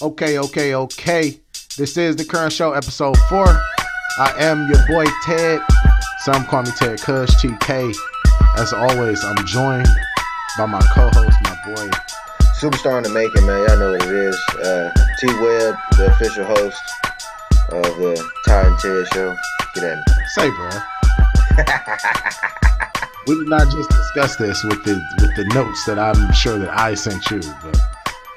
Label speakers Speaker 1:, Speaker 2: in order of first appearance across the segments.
Speaker 1: Okay, okay, okay. This is the current show, episode four. I am your boy Ted. Some call me Ted Kush, TK. As always, I'm joined by my co-host, my boy.
Speaker 2: Superstar in the making, man. Y'all know what it is. Uh, T Web, the official host of the Ty and Ted show. Get at me.
Speaker 1: Say, bro. we did not just discuss this with the with the notes that I'm sure that I sent you, but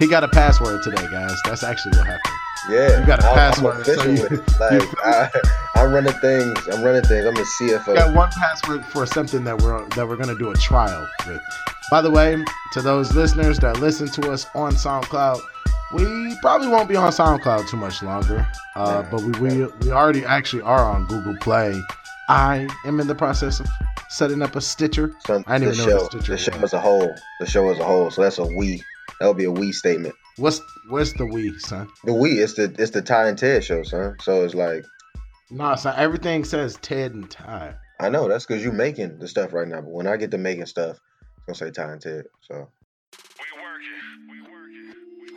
Speaker 1: he got a password today, guys. That's actually what happened.
Speaker 2: Yeah,
Speaker 1: You got a
Speaker 2: I'm-
Speaker 1: password,
Speaker 2: I'm
Speaker 1: so you-.
Speaker 2: Like I, I'm running things. I'm running things. I'm the CFO.
Speaker 1: got one password for something that we're that we're gonna do a trial with. By the way, to those listeners that listen to us on SoundCloud, we probably won't be on SoundCloud too much longer. Uh, but we, we we already actually are on Google Play. I am in the process of setting up a Stitcher.
Speaker 2: So
Speaker 1: I didn't even know
Speaker 2: show,
Speaker 1: what Stitcher
Speaker 2: the show
Speaker 1: was.
Speaker 2: as a whole. The show as a whole. So that's a we. That would be a we statement.
Speaker 1: What's where's the we, son?
Speaker 2: The we. It's the it's the Ty and Ted show, son. So it's like
Speaker 1: Nah, son. Everything says Ted and Ty.
Speaker 2: I know that's because you making the stuff right now. But when I get to making stuff, it's gonna say Ty and Ted. So
Speaker 3: We working, we working, we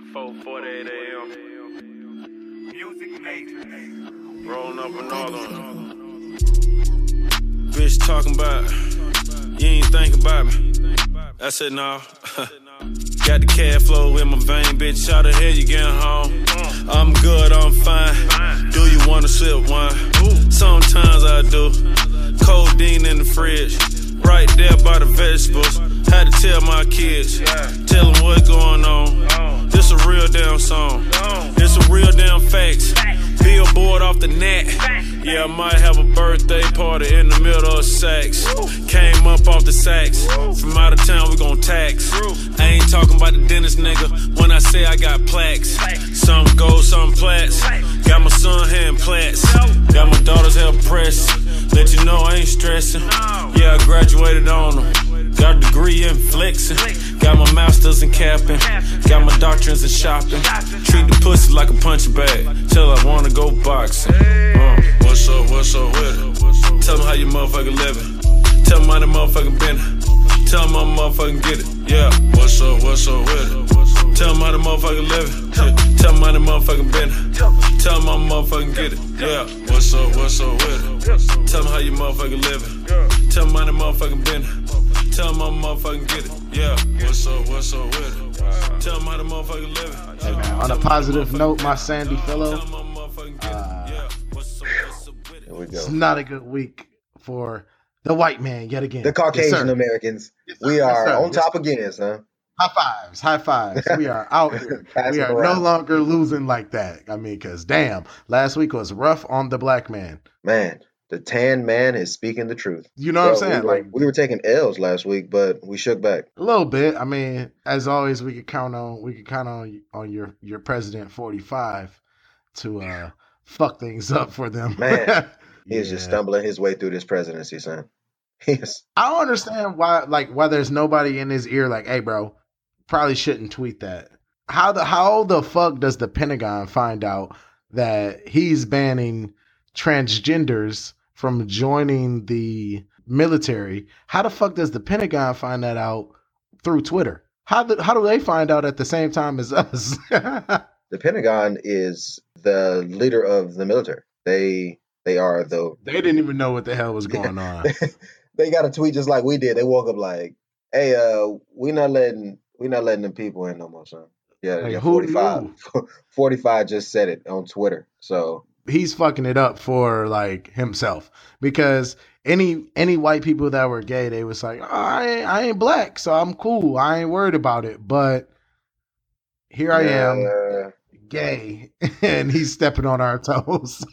Speaker 3: working. Four forty-eight a.m. Music major, rolling up another. Bitch talking about, you ain't thinking about me. I said no. Got the cash flow in my vein, bitch. How the hell you getting home? I'm good, I'm fine. Do you wanna sip wine? Sometimes I do. Codeine in the fridge, right there by the vegetables. Had to tell my kids, tell them what going on. This a real damn song. This a real damn facts. Billboard off the net. Yeah, I might have a birthday party in the middle of sex. Came up off the sax. From out of town, we gon' tax. I ain't talking about the dentist nigga when I say I got plaques. Some gold, some plats. Got my son hand plats. Got my daughter's hair pressed. Let you know I ain't stressing. Yeah, I graduated on them. Got a degree in flexing. Got my masters in capping. Got my doctrines in shopping. Treat the pussy like a punching bag. Till I wanna go boxing. Uh, what's up, what's up with it? Tell me how you motherfucking living. Tell me how the motherfucking been. Tell me how motherfucking get it. Yeah, what's up, what's up with it? Tell me how the motherfucking living. Yeah. Tell me how the motherfucking been. Tell me how motherfucking get it. Yeah, what's up, what's up with it? Tell me how you motherfucking living. Tell me how the motherfucking been. Tell me how motherfucking get it. Yeah, what's up, what's up with it? Tell me how the motherfucking living.
Speaker 1: Hey, man, on a positive note, my Sandy fellow,
Speaker 3: Tell me how motherfucking get it.
Speaker 1: Uh,
Speaker 3: Yeah, what's up, what's up with it?
Speaker 2: here we
Speaker 1: it's not a good week for the white man yet again.
Speaker 2: The Caucasian
Speaker 1: sir.
Speaker 2: Americans.
Speaker 1: Yes.
Speaker 2: We are
Speaker 1: sir.
Speaker 2: on
Speaker 1: Yes,
Speaker 2: top
Speaker 1: sir.
Speaker 2: again, son.
Speaker 1: High fives, high fives. We are out here. We
Speaker 2: it
Speaker 1: are no longer losing like that. I mean, because damn, last week was rough on the black man.
Speaker 2: Man, the tan man is speaking the truth.
Speaker 1: You know what I'm saying?
Speaker 2: We were,
Speaker 1: Like
Speaker 2: we were taking L's last week, but we shook back.
Speaker 1: a little bit. I mean, as always, we could count on we could count on on your your president 45 to uh fuck things up for them.
Speaker 2: Man, He is
Speaker 1: Yeah.
Speaker 2: just stumbling his way through this presidency, son. Yes.
Speaker 1: I don't understand why like why there's nobody in his ear like, hey bro, probably shouldn't tweet that. How the how the fuck does the Pentagon find out that he's banning transgenders from joining the military? How the fuck does the Pentagon find that out through Twitter? How do, how do they find out at the same time as us?
Speaker 2: The Pentagon is the leader of the military. They they are though.
Speaker 1: they didn't even know what the hell was going on.
Speaker 2: they got a tweet just like we did. They woke up like, "Hey, uh, we not letting we not letting them people in no more, son." Yeah,
Speaker 1: Like,
Speaker 2: yeah.
Speaker 1: who
Speaker 2: 45, 45 just said it on Twitter. So
Speaker 1: he's fucking it up for like himself because any any white people that were gay they was like oh, I ain't, I ain't black so I'm cool I ain't worried about it but here I am
Speaker 2: yeah,
Speaker 1: gay and he's stepping on our toes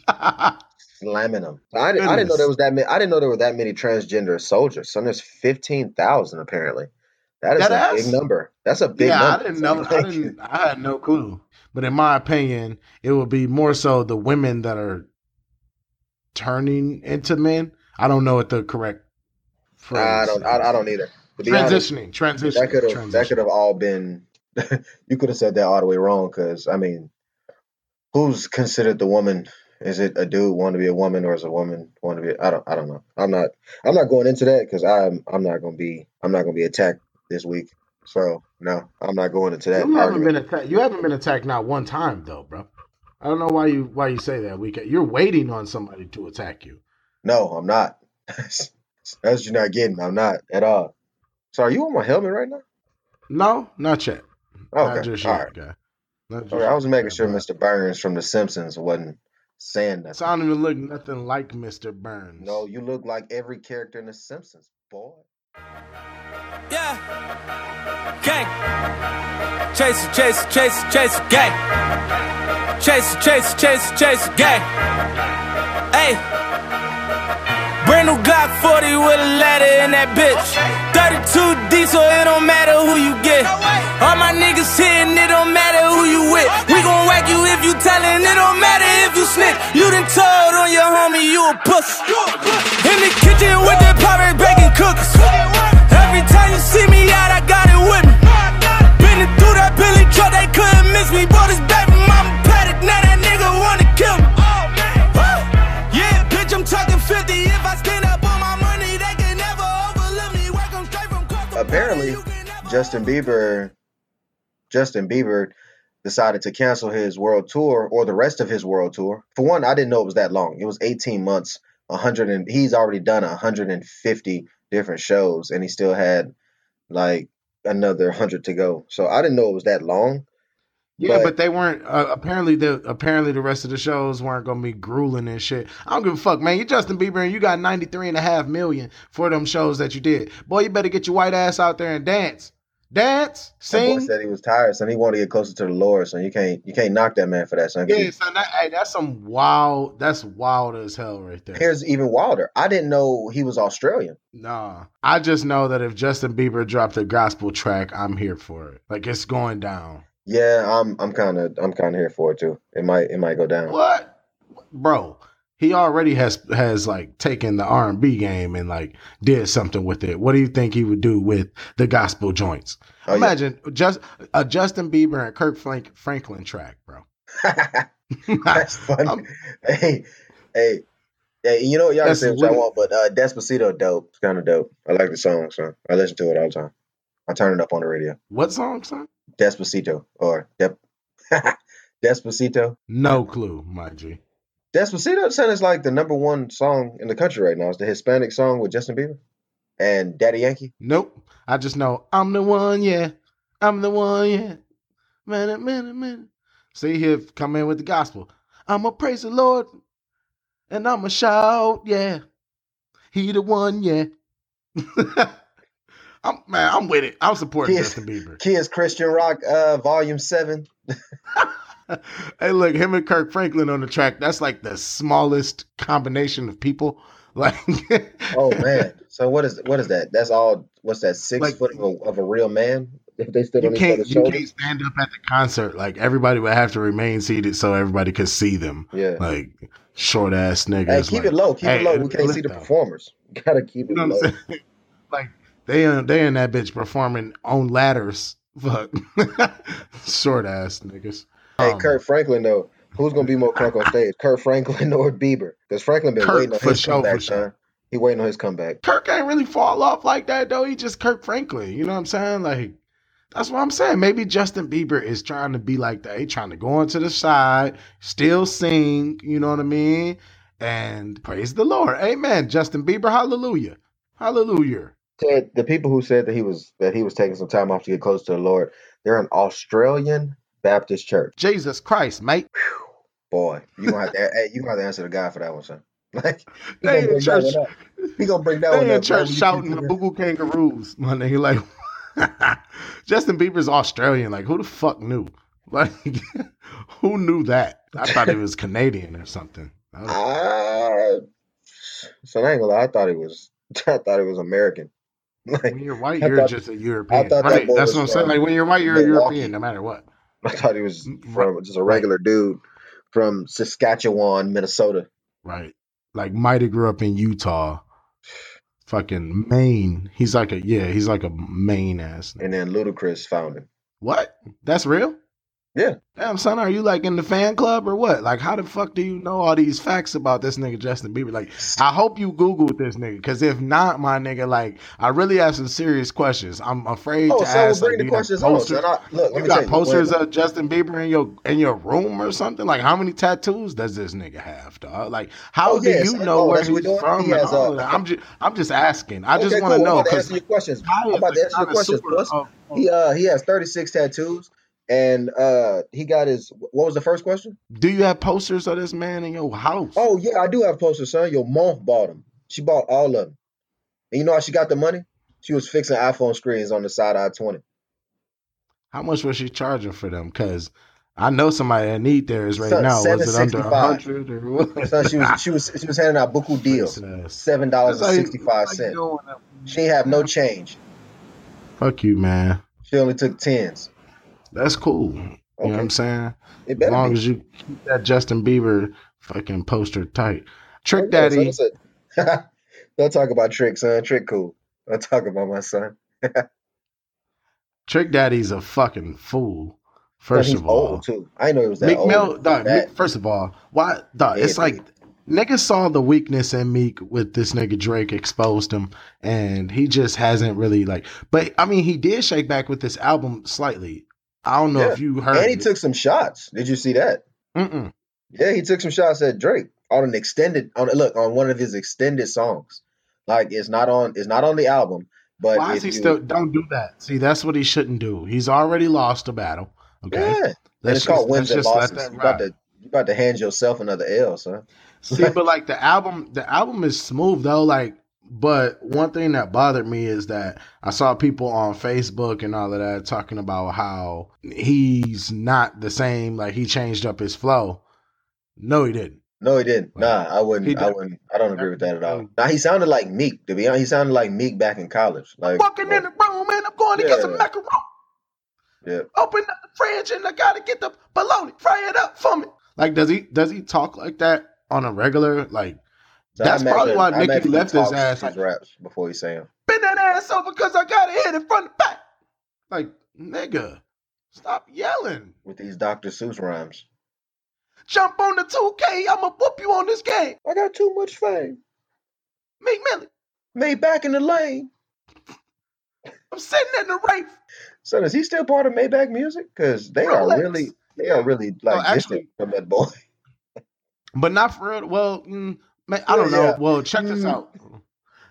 Speaker 2: slamming them. I, didn't- I didn't know there was that many. I didn't know there were that many transgender soldiers. Son, there's fifteen thousand apparently. That is
Speaker 1: That
Speaker 2: a
Speaker 1: ass?
Speaker 2: big number. That's a big
Speaker 1: yeah
Speaker 2: number.
Speaker 1: I didn't know I didn't I had no clue but in my opinion it would be more so the women that are turning into men I don't know what the correct phrase
Speaker 2: I don't. I,
Speaker 1: is.
Speaker 2: I don't either. To be honest,
Speaker 1: transitioning transitioning
Speaker 2: that could have that could have all been you could have said that all the way wrong because i mean who's considered the woman Is it a dude want to be a woman or is a woman want to be? I don't. I don't know. I'm not. I'm not going into that because I'm. I'm not gonna be. I'm not gonna be attacked this week. So no, I'm not going into that.
Speaker 1: You haven't
Speaker 2: argument.
Speaker 1: been attacked. You haven't been attacked not one time though, bro. I don't know why you why you say that. We you're waiting on somebody to attack you.
Speaker 2: No, I'm not. That's what you're not getting. I'm not at all. So are you on my helmet right now?
Speaker 1: No, not yet. Not
Speaker 2: Okay.
Speaker 1: just
Speaker 2: All
Speaker 1: yet,
Speaker 2: right.
Speaker 1: guy. Not just
Speaker 2: I was making
Speaker 1: guy,
Speaker 2: sure
Speaker 1: but-
Speaker 2: Mr. Burns from The Simpsons wasn't saying that.
Speaker 1: So I don't even look nothing like Mr. Burns.
Speaker 2: No, you look like every character in The Simpsons, boy.
Speaker 4: Yeah. Gang. Chase, chase, chase, chase, gang. Chase, chase, chase, chase, gang. Hey. Brand new Glock 40 with a ladder in that bitch. 32 D, so it don't matter who you get. All my niggas hitting, it don't matter who you with. We gon' whack you if you tellin', it don't matter if you snitch. You done told on your homie, you a pussy. In the kitchen with that pirate baking cookies. Every time you see me out, I got it with me. Been through that Billy truck, they couldn't miss me. Bought baby mama paddock, now that nigga wanna kill me. Yeah, bitch, I'm talking 50. If I stand up on my money, they can never overlook me. 'em straight from Crystal
Speaker 2: Apparently,
Speaker 4: Palace, you can never-
Speaker 2: Justin Bieber, Justin Bieber decided to cancel his world tour or the rest of his world tour. For one, I didn't know it was that long. It was 18 months, 100 and he's already done 150 different shows and he still had like another 100 to go. So I didn't know it was that long.
Speaker 1: Yeah,
Speaker 2: But-
Speaker 1: but, they weren't. Uh, apparently, the apparently the rest of the shows weren't gonna be grueling and shit. I don't give a fuck, man. You Justin Bieber and you got 93 and a half million for them shows that you did. Boy, you better get your white ass out there and dance, dance,
Speaker 2: That boy
Speaker 1: sing.
Speaker 2: said he was tired, son. He wanted to get closer to the Lord, so you can't you can't knock that man for that, son.
Speaker 1: Yeah, son, that, hey, that's some wild. That's wild as hell right there.
Speaker 2: Here's even wilder. I didn't know he was Australian.
Speaker 1: Nah, I just know that if Justin Bieber dropped a gospel track, I'm here for it. Like it's going down.
Speaker 2: Yeah, I'm I'm kind of I'm kind of here for it too. It might it might go down.
Speaker 1: What, bro? He already has has like taken the R and B game and like did something with it. What do you think he would do with the gospel joints?
Speaker 2: Oh, yeah.
Speaker 1: Imagine just a Justin Bieber and Kirk Frank, Franklin track, bro.
Speaker 2: That's funny.
Speaker 1: I'm-
Speaker 2: hey, hey, hey. You know what y'all can say what y'all want, but uh, Despacito dope. It's kind of dope. I like the song, so I listen to it all the time. I turn it up on the radio.
Speaker 1: What song, son?
Speaker 2: Despacito or Dep Despacito.
Speaker 1: No clue, my G.
Speaker 2: Despacito sounds like the number one song in the country right now. It's the Hispanic song with Justin Bieber and Daddy Yankee.
Speaker 1: Nope. I just know I'm the one, yeah. I'm the one, yeah. Minute, minute, minute. See, he'll come in with the gospel. I'ma praise the Lord and I'ma shout, yeah. He the one, yeah. I'm man, I'm with it. I'm supporting
Speaker 2: Yes.
Speaker 1: Justin Bieber.
Speaker 2: Kids Christian Rock, uh, Volume Seven.
Speaker 1: hey, look, him and Kirk Franklin on the track. That's like the smallest combination of people. Like,
Speaker 2: Oh man! So what is what is that? That's all. What's that? Six
Speaker 1: Like-
Speaker 2: foot of a, of a real man? If they stood
Speaker 1: you
Speaker 2: on each
Speaker 1: can't
Speaker 2: other's
Speaker 1: you can't stand up at the concert. Like everybody would have to remain seated so everybody could see them.
Speaker 2: Yeah.
Speaker 1: Like short ass niggas.
Speaker 2: Hey, keep
Speaker 1: like,
Speaker 2: it low. Keep
Speaker 1: hey,
Speaker 2: it low. We can't see the
Speaker 1: though.
Speaker 2: performers. Gotta keep
Speaker 1: You
Speaker 2: it
Speaker 1: know
Speaker 2: low.
Speaker 1: like they in, they in that bitch performing on ladders. Fuck. short ass niggas.
Speaker 2: Hey,
Speaker 1: Um,
Speaker 2: Kirk Franklin though, who's gonna be more crunk on stage, Kirk Franklin or Bieber? Because Franklin been
Speaker 1: Kirk,
Speaker 2: waiting on his
Speaker 1: sure,
Speaker 2: comeback,
Speaker 1: for sure.
Speaker 2: He waiting on his comeback.
Speaker 1: Kirk ain't really fall off like that though. He just Kirk Franklin. You know what I'm saying? Like that's what I'm saying. Maybe Justin Bieber is trying to be like that. He trying to go onto the side, still sing. You know what I mean? And praise the Lord. Amen. Justin Bieber. Hallelujah. Hallelujah.
Speaker 2: Said the people who said that he was that he was taking some time off to get close to the Lord, they're an Australian Baptist church.
Speaker 1: Jesus Christ, mate.
Speaker 2: Boy, you gonna have to you gonna have to answer the guy for that one, son. Like he
Speaker 1: They
Speaker 2: gonna
Speaker 1: in
Speaker 2: that
Speaker 1: church.
Speaker 2: He gonna bring that
Speaker 1: They
Speaker 2: one
Speaker 1: in
Speaker 2: up.
Speaker 1: church
Speaker 2: you
Speaker 1: shouting the Boo Boo Kangaroos. My nigga, like Justin Bieber's Australian. Like, who the fuck knew? Like, who knew that? I thought he was Canadian or something.
Speaker 2: So I ain't gonna lie. I thought he was. I thought he was American. Like
Speaker 1: when you're white,
Speaker 2: I
Speaker 1: you're
Speaker 2: thought-
Speaker 1: just a European.
Speaker 2: thought that
Speaker 1: right. That's what I'm saying. Like when you're white, you're a. European, no matter what.
Speaker 2: I thought he was from just a
Speaker 1: right.
Speaker 2: regular dude from Saskatchewan, Minnesota.
Speaker 1: Right. Like Mighty grew up in Utah. Fucking Maine. He's like a yeah, he's like a Maine ass.
Speaker 2: And then Ludacris found him.
Speaker 1: What? That's real?
Speaker 2: Yeah.
Speaker 1: Damn, son, are you like in the fan club or what? Like, how the fuck do you know all these facts about this nigga Justin Bieber? Like, I hope you Googled this nigga, because if not, my nigga, like, I really have some serious questions. I'm afraid
Speaker 2: Oh,
Speaker 1: to
Speaker 2: so
Speaker 1: ask.
Speaker 2: bring
Speaker 1: like,
Speaker 2: the
Speaker 1: you have
Speaker 2: questions on.
Speaker 1: posters-.
Speaker 2: I, look,
Speaker 1: You got
Speaker 2: you.
Speaker 1: posters of Justin Bieber in your in your room or something? Like, how many tattoos does this nigga have, dog? Like, how
Speaker 2: Oh,
Speaker 1: do
Speaker 2: yeah,
Speaker 1: you know
Speaker 2: Oh,
Speaker 1: where he's from?
Speaker 2: He has, uh?
Speaker 1: I'm just I'm just asking. I just want to
Speaker 2: cool. I'm about to answer your questions. I'm about to
Speaker 1: the
Speaker 2: answer your questions, Puss.
Speaker 1: of- of-
Speaker 2: He uh he has 36 tattoos, and uh he got his. What was the first question?
Speaker 1: Do you have posters of this man in your house?
Speaker 2: Oh yeah, I do have posters, son. Your mom bought them. She bought all of them. And you know how she got the money? She was fixing iPhone screens on the side I 20.
Speaker 1: How much was she charging for them? Because I know somebody that need theirs right
Speaker 2: Son,
Speaker 1: now. Was it under a hundred or what?
Speaker 2: So she was she was she was handing out buku deals. Seven dollars and sixty five cents. She ain't have no change.
Speaker 1: Fuck you, man.
Speaker 2: She only took tens.
Speaker 1: That's cool. You know what I'm saying?
Speaker 2: It
Speaker 1: As long
Speaker 2: be.
Speaker 1: as you keep that Justin Bieber fucking poster tight. Trick
Speaker 2: Oh, yeah, son,
Speaker 1: Daddy.
Speaker 2: it's a- Don't talk about Trick, son. Trick cool. Don't talk about my son.
Speaker 1: Trick Daddy's a fucking fool. First of all,
Speaker 2: too. I know he was that
Speaker 1: Meek
Speaker 2: old.
Speaker 1: Mill, dog,
Speaker 2: That-
Speaker 1: first of all, why, dog, it's
Speaker 2: Yeah,
Speaker 1: like niggas saw the weakness in Meek with this nigga Drake exposed him, and he just hasn't really like. But I mean, he did shake back with this album slightly. I don't know
Speaker 2: Yeah.
Speaker 1: if you heard.
Speaker 2: and he
Speaker 1: it.
Speaker 2: took some shots. Did you see that?
Speaker 1: Mm-mm.
Speaker 2: Yeah, he took some shots at Drake on an extended on look on one of his extended songs. Like it's not on it's not on the album, but
Speaker 1: Why is he
Speaker 2: you-
Speaker 1: still? Don't do that. See, that's what he shouldn't do. He's already lost a battle. Okay,
Speaker 2: Yeah. And it's called wins and losses. You about to you about to hand yourself another L, son.
Speaker 1: See, but like the album, the album is smooth though. Like, but one thing that bothered me is that I saw people on Facebook and all of that talking about how he's not the same. Like he changed up his flow. No, he didn't.
Speaker 2: No, he didn't. Nah, I wouldn't. I wouldn't. I don't agree with that at all. Now he sounded like Meek. To be honest, he sounded like Meek back in college. Like
Speaker 1: Walking in the room and I'm going to get some macaroni.
Speaker 2: Yeah.
Speaker 1: Open up the fridge and I gotta get the bologna. Fry it up for me. Like, does he does he talk like that on a regular? Like,
Speaker 2: So
Speaker 1: That's probably why
Speaker 2: I
Speaker 1: Nicki left his ass
Speaker 2: his
Speaker 1: like-
Speaker 2: raps before he them.
Speaker 1: bend that ass over because I got it hit in front and back. Like, nigga, stop yelling.
Speaker 2: with these Dr. Seuss rhymes.
Speaker 1: Jump on the 2K. I'ma whoop you on this game.
Speaker 2: I got too much fame.
Speaker 1: Meek Millie.
Speaker 2: Made back in the lane.
Speaker 1: I'm sitting in the race.
Speaker 2: So is he still part of Maybach Music? Because they are really, they are really like
Speaker 1: actually-
Speaker 2: distant from that boy.
Speaker 1: But not for real. Well, mm, man, I don't
Speaker 2: Yeah,
Speaker 1: know.
Speaker 2: yeah.
Speaker 1: Well, check this out.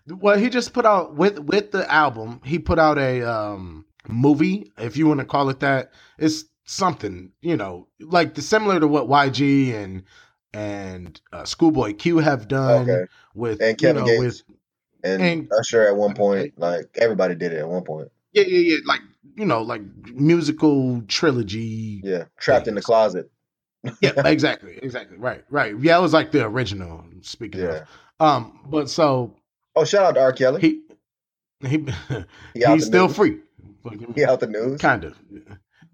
Speaker 1: Well, he just put out with with the album. He put out a um movie, if you want to call it that. It's something, you know, like the similar to what YG and and uh, Schoolboy Q have done
Speaker 2: Okay.
Speaker 1: with
Speaker 2: And Kevin
Speaker 1: you know,
Speaker 2: Gates.
Speaker 1: with
Speaker 2: And,
Speaker 1: And-
Speaker 2: Usher at one point, like everybody did it at one point.
Speaker 1: yeah, yeah, yeah, like you know, like musical trilogy.
Speaker 2: Yeah, trapped in the closet.
Speaker 1: Yeah, exactly, exactly, right, right. Yeah, it was like the original. Speaking
Speaker 2: Yeah.
Speaker 1: of, um, but so
Speaker 2: Oh, shout out to R. Kelly.
Speaker 1: he he
Speaker 2: He
Speaker 1: he's still
Speaker 2: news.
Speaker 1: free,
Speaker 2: He out the news.
Speaker 1: kind of,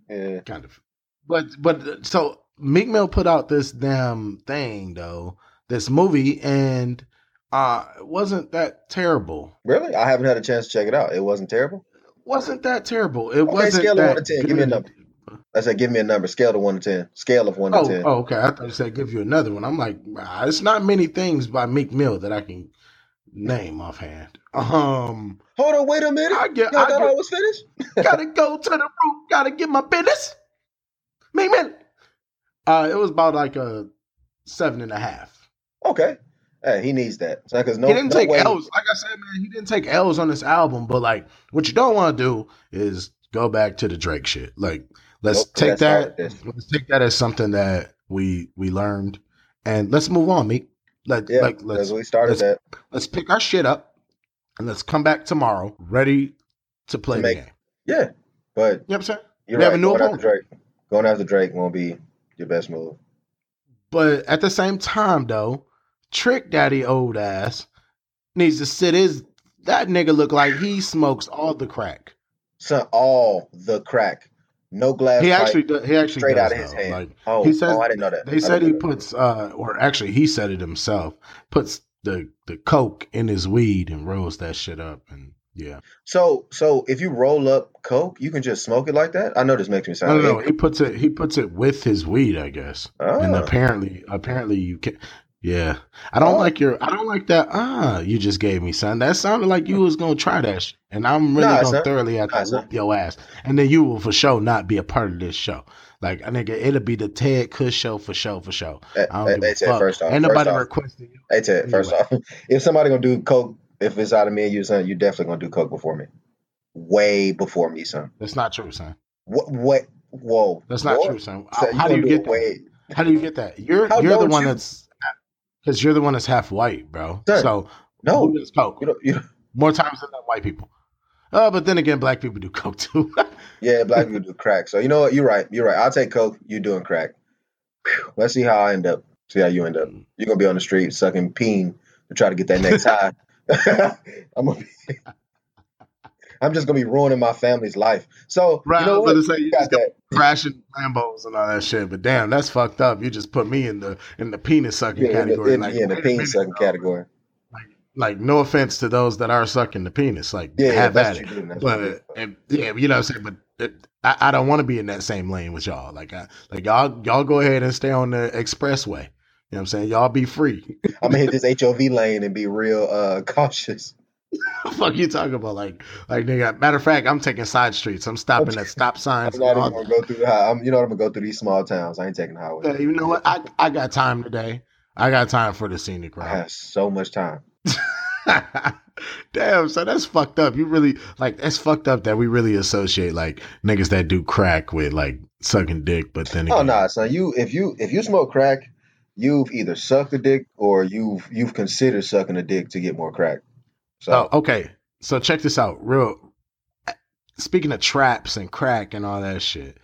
Speaker 2: Yeah.
Speaker 1: kind of. But but so Meek Mill put out this damn thing though, this movie, and uh, it wasn't that terrible.
Speaker 2: Really? I haven't had a chance to check it out. It wasn't terrible.
Speaker 1: wasn't that terrible. It
Speaker 2: Okay,
Speaker 1: wasn't
Speaker 2: scale of one to 10. Give me a number. I said, give me a number. Scale to one to ten. Scale of one to ten.
Speaker 1: oh, okay. I thought you said give you another one. I'm like, nah, it's not many things by Meek Mill that I can name offhand. Um,
Speaker 2: Hold on, wait a minute.
Speaker 1: I get,
Speaker 2: Y'all
Speaker 1: I
Speaker 2: thought I was finished?
Speaker 1: gotta go to the root, gotta get my business. Meek Mill. Uh, it was about like a seven and a half.
Speaker 2: Okay. Hey, he needs that. Because no,
Speaker 1: he didn't
Speaker 2: no
Speaker 1: take
Speaker 2: way.
Speaker 1: L's. Like I said, man, he didn't take L's on this album. But like, what you don't want to do is go back to the Drake shit. Like, let's
Speaker 2: Nope,
Speaker 1: take that. Let's take that as something that we we learned, and let's move on, Meek. Let,
Speaker 2: yeah,
Speaker 1: like, let's,
Speaker 2: we started
Speaker 1: let's-
Speaker 2: that.
Speaker 1: let's pick our shit up, and let's come back tomorrow ready to play
Speaker 2: make-
Speaker 1: game.
Speaker 2: Yeah. But
Speaker 1: You know what I'm saying?
Speaker 2: you're
Speaker 1: We have a new
Speaker 2: Going after
Speaker 1: opponent.
Speaker 2: Drake. Going after Drake won't be your best move.
Speaker 1: But at the same time, though, Trick Daddy old ass needs to sit his. That nigga look like he smokes all the crack.
Speaker 2: Son, all the crack. No glass
Speaker 1: He actually, he actually
Speaker 2: straight
Speaker 1: does,
Speaker 2: out of his
Speaker 1: though.
Speaker 2: hand.
Speaker 1: Like
Speaker 2: oh,
Speaker 1: he says,
Speaker 2: oh, I didn't know that.
Speaker 1: they
Speaker 2: I
Speaker 1: said he puts, uh, or actually, he said it himself. Puts the the coke in his weed and rolls that shit up and Yeah.
Speaker 2: So so if you roll up coke, you can just smoke it like that. I know this makes me
Speaker 1: No,
Speaker 2: sound.
Speaker 1: no, no.
Speaker 2: ignorant.
Speaker 1: He puts it. He puts it with his weed, I guess. And
Speaker 2: Ah.
Speaker 1: apparently, apparently you can. Yeah, I don't like your. I don't like that. Ah, you just gave me, son. That sounded like you was gonna try that, shit. and I'm really
Speaker 2: Nah,
Speaker 1: gonna
Speaker 2: son.
Speaker 1: thoroughly have
Speaker 2: Nah,
Speaker 1: to
Speaker 2: son.
Speaker 1: whoop your ass, and then you will for sure not be a part of this show. Like a nigga, it'll be the Ted Kush show for sure, for sure.
Speaker 2: Hey,
Speaker 1: I don't
Speaker 2: hey,
Speaker 1: give
Speaker 2: hey,
Speaker 1: fuck.
Speaker 2: first off,
Speaker 1: Ain't nobody
Speaker 2: off,
Speaker 1: requesting you.
Speaker 2: Hey Ted, first off, if somebody gonna do coke, if it's out of me and you, son, you definitely gonna do coke before me. Way before me, son.
Speaker 1: That's not true, son.
Speaker 2: What? What? Whoa.
Speaker 1: That's not
Speaker 2: What?
Speaker 1: true, son.
Speaker 2: So
Speaker 1: How, do you get that?
Speaker 2: way?
Speaker 1: How do you get that? You're
Speaker 2: How
Speaker 1: you're the one
Speaker 2: you?
Speaker 1: that's because you're the one that's half white, bro.
Speaker 2: Son,
Speaker 1: so
Speaker 2: No,
Speaker 1: who does coke?
Speaker 2: you don't. You don't
Speaker 1: More times than not white people. Uh, but then again, black people do coke too.
Speaker 2: yeah, black people do crack. So you know what? You're right. You're right. I'll take coke. You doing crack. Whew. Let's see how I end up. See how you end up. You're gonna be on the street sucking peen to try to get that next high. I'm gonna be, I'm just gonna be ruining my family's life. So
Speaker 1: right,
Speaker 2: you know
Speaker 1: I
Speaker 2: what?
Speaker 1: was gonna say you
Speaker 2: got
Speaker 1: just got
Speaker 2: that.
Speaker 1: crashing Lambos and all that shit. But damn, that's fucked up. You just put me in the in the penis sucking
Speaker 2: Yeah, in the,
Speaker 1: category.
Speaker 2: in,
Speaker 1: like,
Speaker 2: yeah, in the
Speaker 1: wait a
Speaker 2: peen
Speaker 1: minute,
Speaker 2: sucking category.
Speaker 1: Like, no offense to those that are sucking the penis. Like,
Speaker 2: Yeah, yeah,
Speaker 1: have
Speaker 2: that's
Speaker 1: at it.
Speaker 2: do. That's what you
Speaker 1: But and, yeah, you know what I'm saying. But it, I, I don't want to be in that same lane with y'all. Like, I, like y'all y'all go ahead and stay on the expressway. You know what I'm saying? Y'all be free.
Speaker 2: I'm gonna hit this HOV lane and be real uh, cautious.
Speaker 1: Fuck you talking about? Like, like nigga. Matter of fact, I'm taking side streets. I'm stopping at stop signs.
Speaker 2: I'm
Speaker 1: not
Speaker 2: even gonna go through the high. I'm, you know, I'm gonna go through these small towns. I ain't taking the highway.
Speaker 1: Yeah, you know what? I I got time today. I got time for the scenic route.
Speaker 2: I have so much time.
Speaker 1: Damn, so that's fucked up. You really like that's fucked up that we really associate like niggas that do crack with like sucking dick, but then
Speaker 2: Oh
Speaker 1: again,
Speaker 2: no, son. You if you if you smoke crack, you've either sucked a dick or you've you've considered sucking a dick to get more crack. So
Speaker 1: Oh, okay. So check this out. Real speaking of traps and crack and all that shit.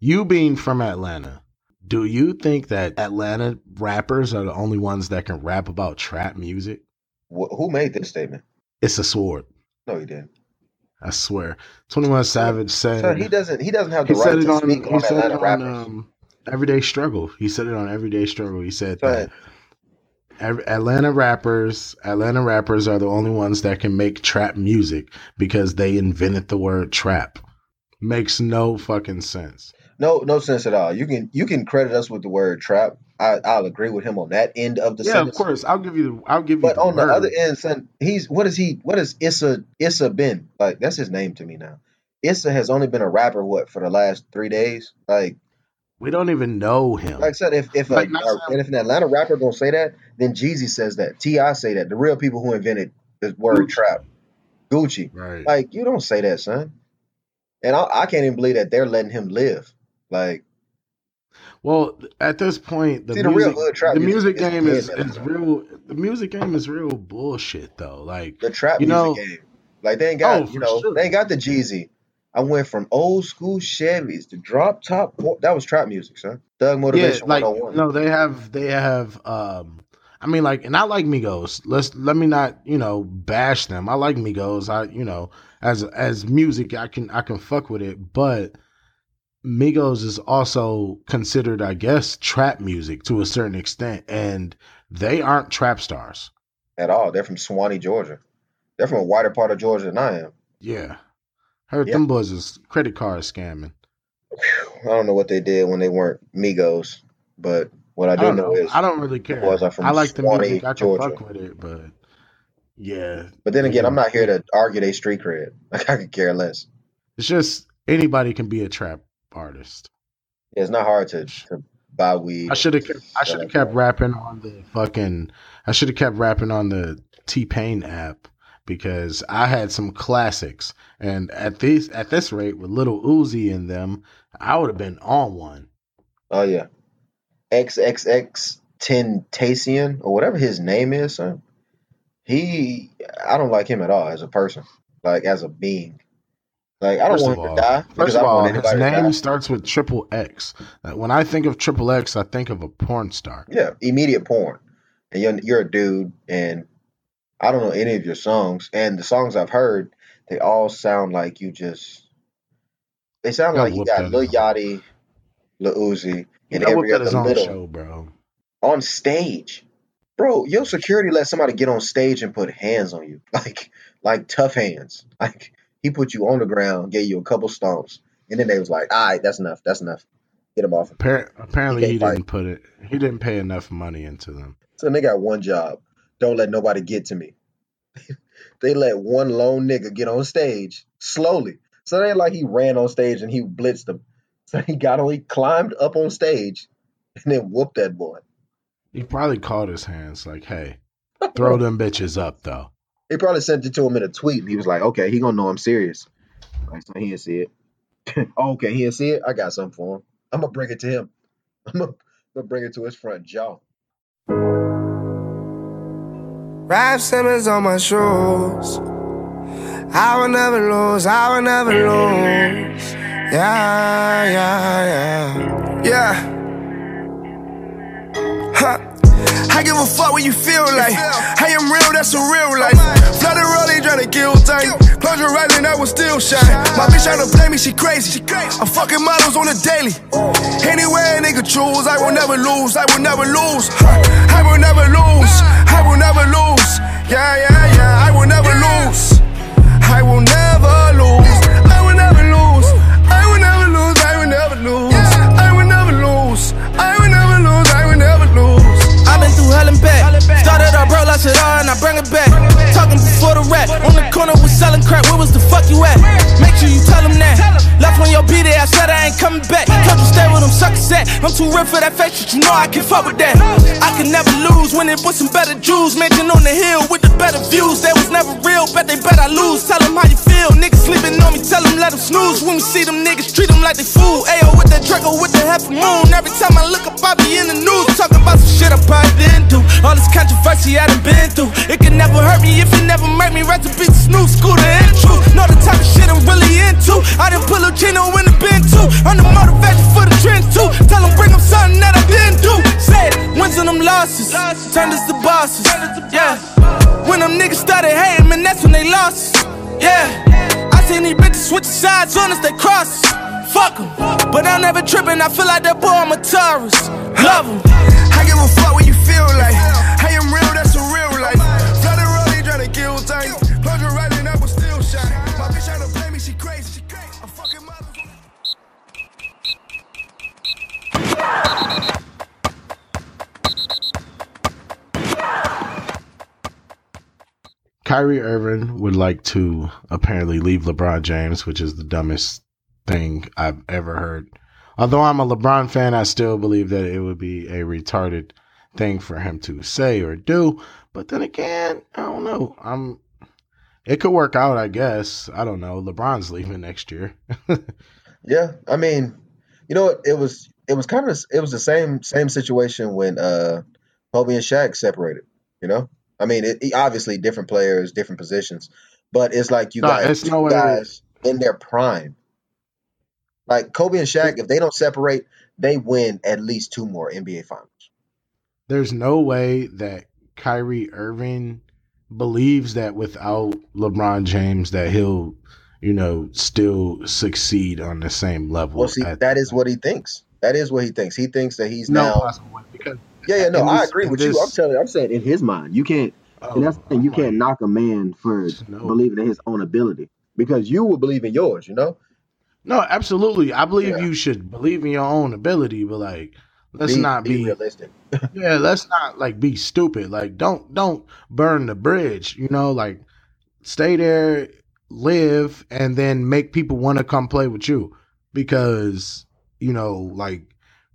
Speaker 1: You being from Atlanta, do you think that Atlanta rappers are the only ones that can rap about trap music?
Speaker 2: wh- who made this statement?
Speaker 1: It's a sword.
Speaker 2: No, he didn't.
Speaker 1: I swear. 21 Savage said
Speaker 2: Son, he doesn't. He doesn't have the right to
Speaker 1: on
Speaker 2: speak
Speaker 1: he
Speaker 2: on
Speaker 1: said it
Speaker 2: Atlanta
Speaker 1: on
Speaker 2: rappers.
Speaker 1: um, Everyday Struggle. He said it on Everyday Struggle. He said
Speaker 2: Son,
Speaker 1: that Atlanta rappers, Atlanta rappers are the only ones that can make trap music because they invented the word trap. Makes no fucking sense.
Speaker 2: no, no sense at all. You can you can credit us with the word trap. I, I'll agree with him on that end of the
Speaker 1: yeah,
Speaker 2: sentence.
Speaker 1: of course. I'll give you the. I'll give you.
Speaker 2: But
Speaker 1: the
Speaker 2: on the other end, son, he's what is he? What is Issa Issa been like? That's his name to me now. Issa has only been a rapper what for the last three days. Like,
Speaker 1: we don't even know him.
Speaker 2: like I said, if if, a,
Speaker 1: Like,
Speaker 2: a-
Speaker 1: saying-
Speaker 2: if an Atlanta rapper gonna say that, then Jeezy says that. T.I. say that. The real people who invented the word
Speaker 1: Gucci.
Speaker 2: trap, Gucci.
Speaker 1: right.
Speaker 2: Like, you don't say that, son. And I, I can't even believe that they're letting him live. Like,
Speaker 1: well, at this point, the
Speaker 2: See, the real
Speaker 1: music,
Speaker 2: hood trap
Speaker 1: the
Speaker 2: music is
Speaker 1: game is, is real. The music game is real bullshit, though. Like,
Speaker 2: the trap
Speaker 1: You
Speaker 2: music
Speaker 1: know-
Speaker 2: game. Like they ain't oh, got,
Speaker 1: Oh,
Speaker 2: you know,
Speaker 1: sure.
Speaker 2: they ain't got the Jeezy. I went from old school Chevys to drop top. That was trap music, son. Thug
Speaker 1: yeah,
Speaker 2: Motivation
Speaker 1: like
Speaker 2: 101.
Speaker 1: no, they have they have. um I mean, like, and I like Migos. Let's let me not, you know, bash them. I like Migos. I, you know, as as music, I can I can fuck with it, but Migos is also considered, I guess, trap music to a certain extent, and they aren't trap stars.
Speaker 2: At all. They're from Suwanee, Georgia. They're from a wider part of Georgia than I am.
Speaker 1: Yeah, heard
Speaker 2: Yeah.
Speaker 1: them boys is credit card scamming.
Speaker 2: I don't know what they did when they weren't Migos, but what I
Speaker 1: I
Speaker 2: do
Speaker 1: don't
Speaker 2: know,
Speaker 1: know.
Speaker 2: is.
Speaker 1: I don't really care.
Speaker 2: boys are from
Speaker 1: I like the music. I can
Speaker 2: Georgia.
Speaker 1: fuck with it, but yeah.
Speaker 2: But then again, I'm not here to argue they street cred. Like I could care less.
Speaker 1: It's just anybody can be a trap artist.
Speaker 2: Yeah, it's not hard to, to buy weed.
Speaker 1: I should have kept. I should have kept rapping on the fucking. I should have kept rapping on the T-Pain app because I had some classics, and at this at this rate with Little Uzi in them, I would have been on one.
Speaker 2: Oh yeah, XXX Tentacion or whatever his name is, son. He, I don't like him at all as a person, like as a being. Like I don't
Speaker 1: First
Speaker 2: want him
Speaker 1: all,
Speaker 2: to die because
Speaker 1: first
Speaker 2: I
Speaker 1: of
Speaker 2: don't
Speaker 1: all, his name starts with triple X. When I think of triple X, I think of a porn star.
Speaker 2: Yeah, immediate porn, and you're you're a dude, and I don't know any of your songs, and the songs I've heard, they all sound like you just. They sound like you got Lil Yachty, Lil Uzi, and every other little
Speaker 1: show, bro.
Speaker 2: on stage. Bro, your security let somebody get on stage and put hands on you. Like like tough hands. Like he put you on the ground, gave you a couple stomps, and then they was like, "All right, that's enough. That's enough. Get him off."
Speaker 1: Appar- apparently,
Speaker 2: He
Speaker 1: he, didn't put it. He didn't pay enough money into them.
Speaker 2: So they got one job: don't let nobody get to me. they let one lone nigga get on stage slowly. So it ain't like he ran on stage and he blitzed them. So he got on, he climbed up on stage, and then whooped that boy.
Speaker 1: He probably called his hands like, "Hey, throw them bitches up, though."
Speaker 2: He probably sent it to him in a tweet, and he was like, "Okay, he gonna know I'm serious." Like, so he didn't see it. oh, okay, he didn't see it. I got something for him. I'm gonna bring it to him. I'm gonna, gonna bring it to his front jaw.
Speaker 5: Raf Simons on my shoes. I will never lose, I will never lose. Yeah, yeah, yeah. Yeah. I give a fuck what you feel like. I am real, that's a real life. Flooded rolling, trying to kill time. Close your right and I will still shine. My bitch trying to play me, she crazy. I'm fucking models on the daily. Anywhere a nigga choose, I will never lose, I will never lose. I will never lose, I will never lose. Yeah, yeah, yeah, I will never lose. I will never lose. I will never lose. I will never lose. I will never lose.
Speaker 4: Been through hell and back. Started up, bro, lost it all, and I bring it back. Talking before the rap. On the corner, was selling crack. Where was the fuck you at? Make sure you tell them that. Left on your beat, I said I ain't coming back. Told you stay with them suckers at. I'm too real for that face, but you know I can fuck with that. I can never lose when it with some better Jews. Mansion on the hill with the better views. They was never real, bet they bet I lose. Tell them how you feel. Niggas sleeping on me, tell them let them snooze. When we see them niggas, treat them like they fool. Ayo, with that Draco, with the half moon. Every time I look up, I be in the news. Talking about some shit I probably didn't do. All this controversy I done been through. It can never hurt me if it never make me. Beat the snooze, scooter and truth. Know the type of shit I'm really into. I done put Lucino in the bin too. I'm the motivation for the trends too. Tell them bring them something that I didn't do. Say wins and them losses. Turned us to bosses. Yeah. When them niggas started hating, man, that's when they lost us. Yeah. I seen these bitches switch sides on us, they cross. Fuck 'em. But I'm never tripping, I feel like that boy, I'm a tourist. Love 'em.
Speaker 5: I give a fuck what you feel like. Kill right and I still. My bitch play me, she crazy. I'm fucking models.
Speaker 1: Kyrie Irving would like to apparently leave LeBron James, which is the dumbest thing I've ever heard. Although I'm a LeBron fan, I still believe that it would be a retarded thing for him to say or do. But then again, I don't know. I'm it could work out, I guess. I don't know. LeBron's leaving next year.
Speaker 2: Yeah, I mean, you know what? It was it was kind of it was the same same situation when uh Kobe and Shaq separated. You know, I mean, it, it- obviously different players, different positions, but it's like you
Speaker 1: No,
Speaker 2: two
Speaker 1: no
Speaker 2: guys in their prime. Like Kobe and Shaq, if they don't separate, they win at least two more NBA finals.
Speaker 1: There's no way that Kyrie Irving believes that without LeBron James that he'll, you know, still succeed on the same level.
Speaker 2: Well, see,
Speaker 1: at-
Speaker 2: that is what he thinks. That is what he thinks. He thinks that he's
Speaker 1: no
Speaker 2: now.
Speaker 1: possible because
Speaker 2: Yeah, yeah, no, I
Speaker 1: this-
Speaker 2: agree with you. I'm telling you, I'm saying in his mind, you can't. Oh, and that's the thing, you
Speaker 1: oh,
Speaker 2: can't knock a man for
Speaker 1: No.
Speaker 2: believing in his own ability because you will believe in yours. You know,
Speaker 1: No, absolutely. I believe
Speaker 2: Yeah.
Speaker 1: you should believe in your own ability, but like let's
Speaker 2: be,
Speaker 1: not be,
Speaker 2: realistic.
Speaker 1: yeah, let's not like be stupid. Like don't don't burn the bridge, you know, like stay there, live and then make people want to come play with you because you know, like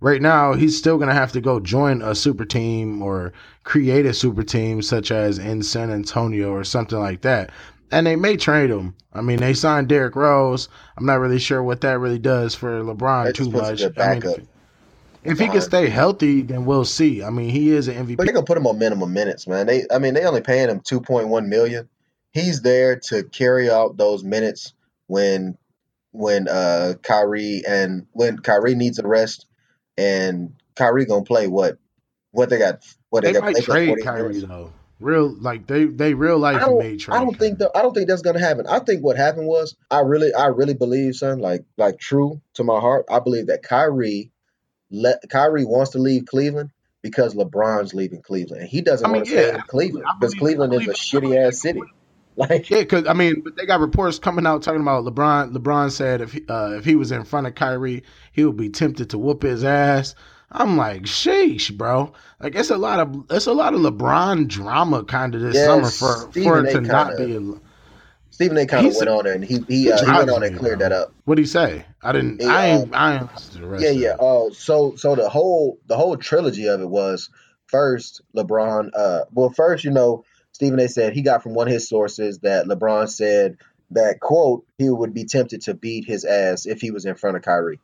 Speaker 1: right now he's still going to have to go join a super team or create a super team such as in San Antonio or something like that. And they may trade him. I mean, they signed Derrick Rose. I'm not really sure what that really does for LeBron too much. I mean, if, he can stay healthy, then we'll see. I mean, he is an MVP.
Speaker 2: But they're gonna put him on minimum minutes, man. They, I mean, they only paying him two point one million. He's there to carry out those minutes when, when uh Kyrie and when Kyrie needs a rest, and Kyrie gonna play what, what they got, what they,
Speaker 1: They
Speaker 2: got.
Speaker 1: might
Speaker 2: They
Speaker 1: trade
Speaker 2: 40
Speaker 1: Kyrie
Speaker 2: minutes.
Speaker 1: though. Real like they they real life
Speaker 2: I don't,
Speaker 1: trade.
Speaker 2: I don't think that I don't think that's gonna happen. I think what happened was I really I really believe, son, like like true to my heart, I believe that Kyrie let Kyrie wants to leave Cleveland because LeBron's leaving Cleveland. And he doesn't
Speaker 1: I mean,
Speaker 2: want to stay in Cleveland because Cleveland is a shitty ass city. Like,
Speaker 1: Yeah, because I mean, but they got reports coming out talking about LeBron. LeBron said if he, uh, if he was in front of Kyrie, he would be tempted to whoop his ass. I'm like, sheesh, bro. Like it's a lot of it's a lot of LeBron drama kind of this
Speaker 2: Yes,
Speaker 1: summer for
Speaker 2: Stephen
Speaker 1: for it to not
Speaker 2: kinda-
Speaker 1: be.
Speaker 2: Stephen A. kind of went on there and he he, uh, he went on and cleared that up.
Speaker 1: What did he say? I didn't.
Speaker 2: He,
Speaker 1: I ain't. I ain't the rest.
Speaker 2: Yeah, yeah. Oh, so so the whole the whole trilogy of it was first LeBron. Uh, well, first you know Stephen A. said he got from one of his sources that LeBron said that quote he would be tempted to beat his ass if he was in front of Kyrie,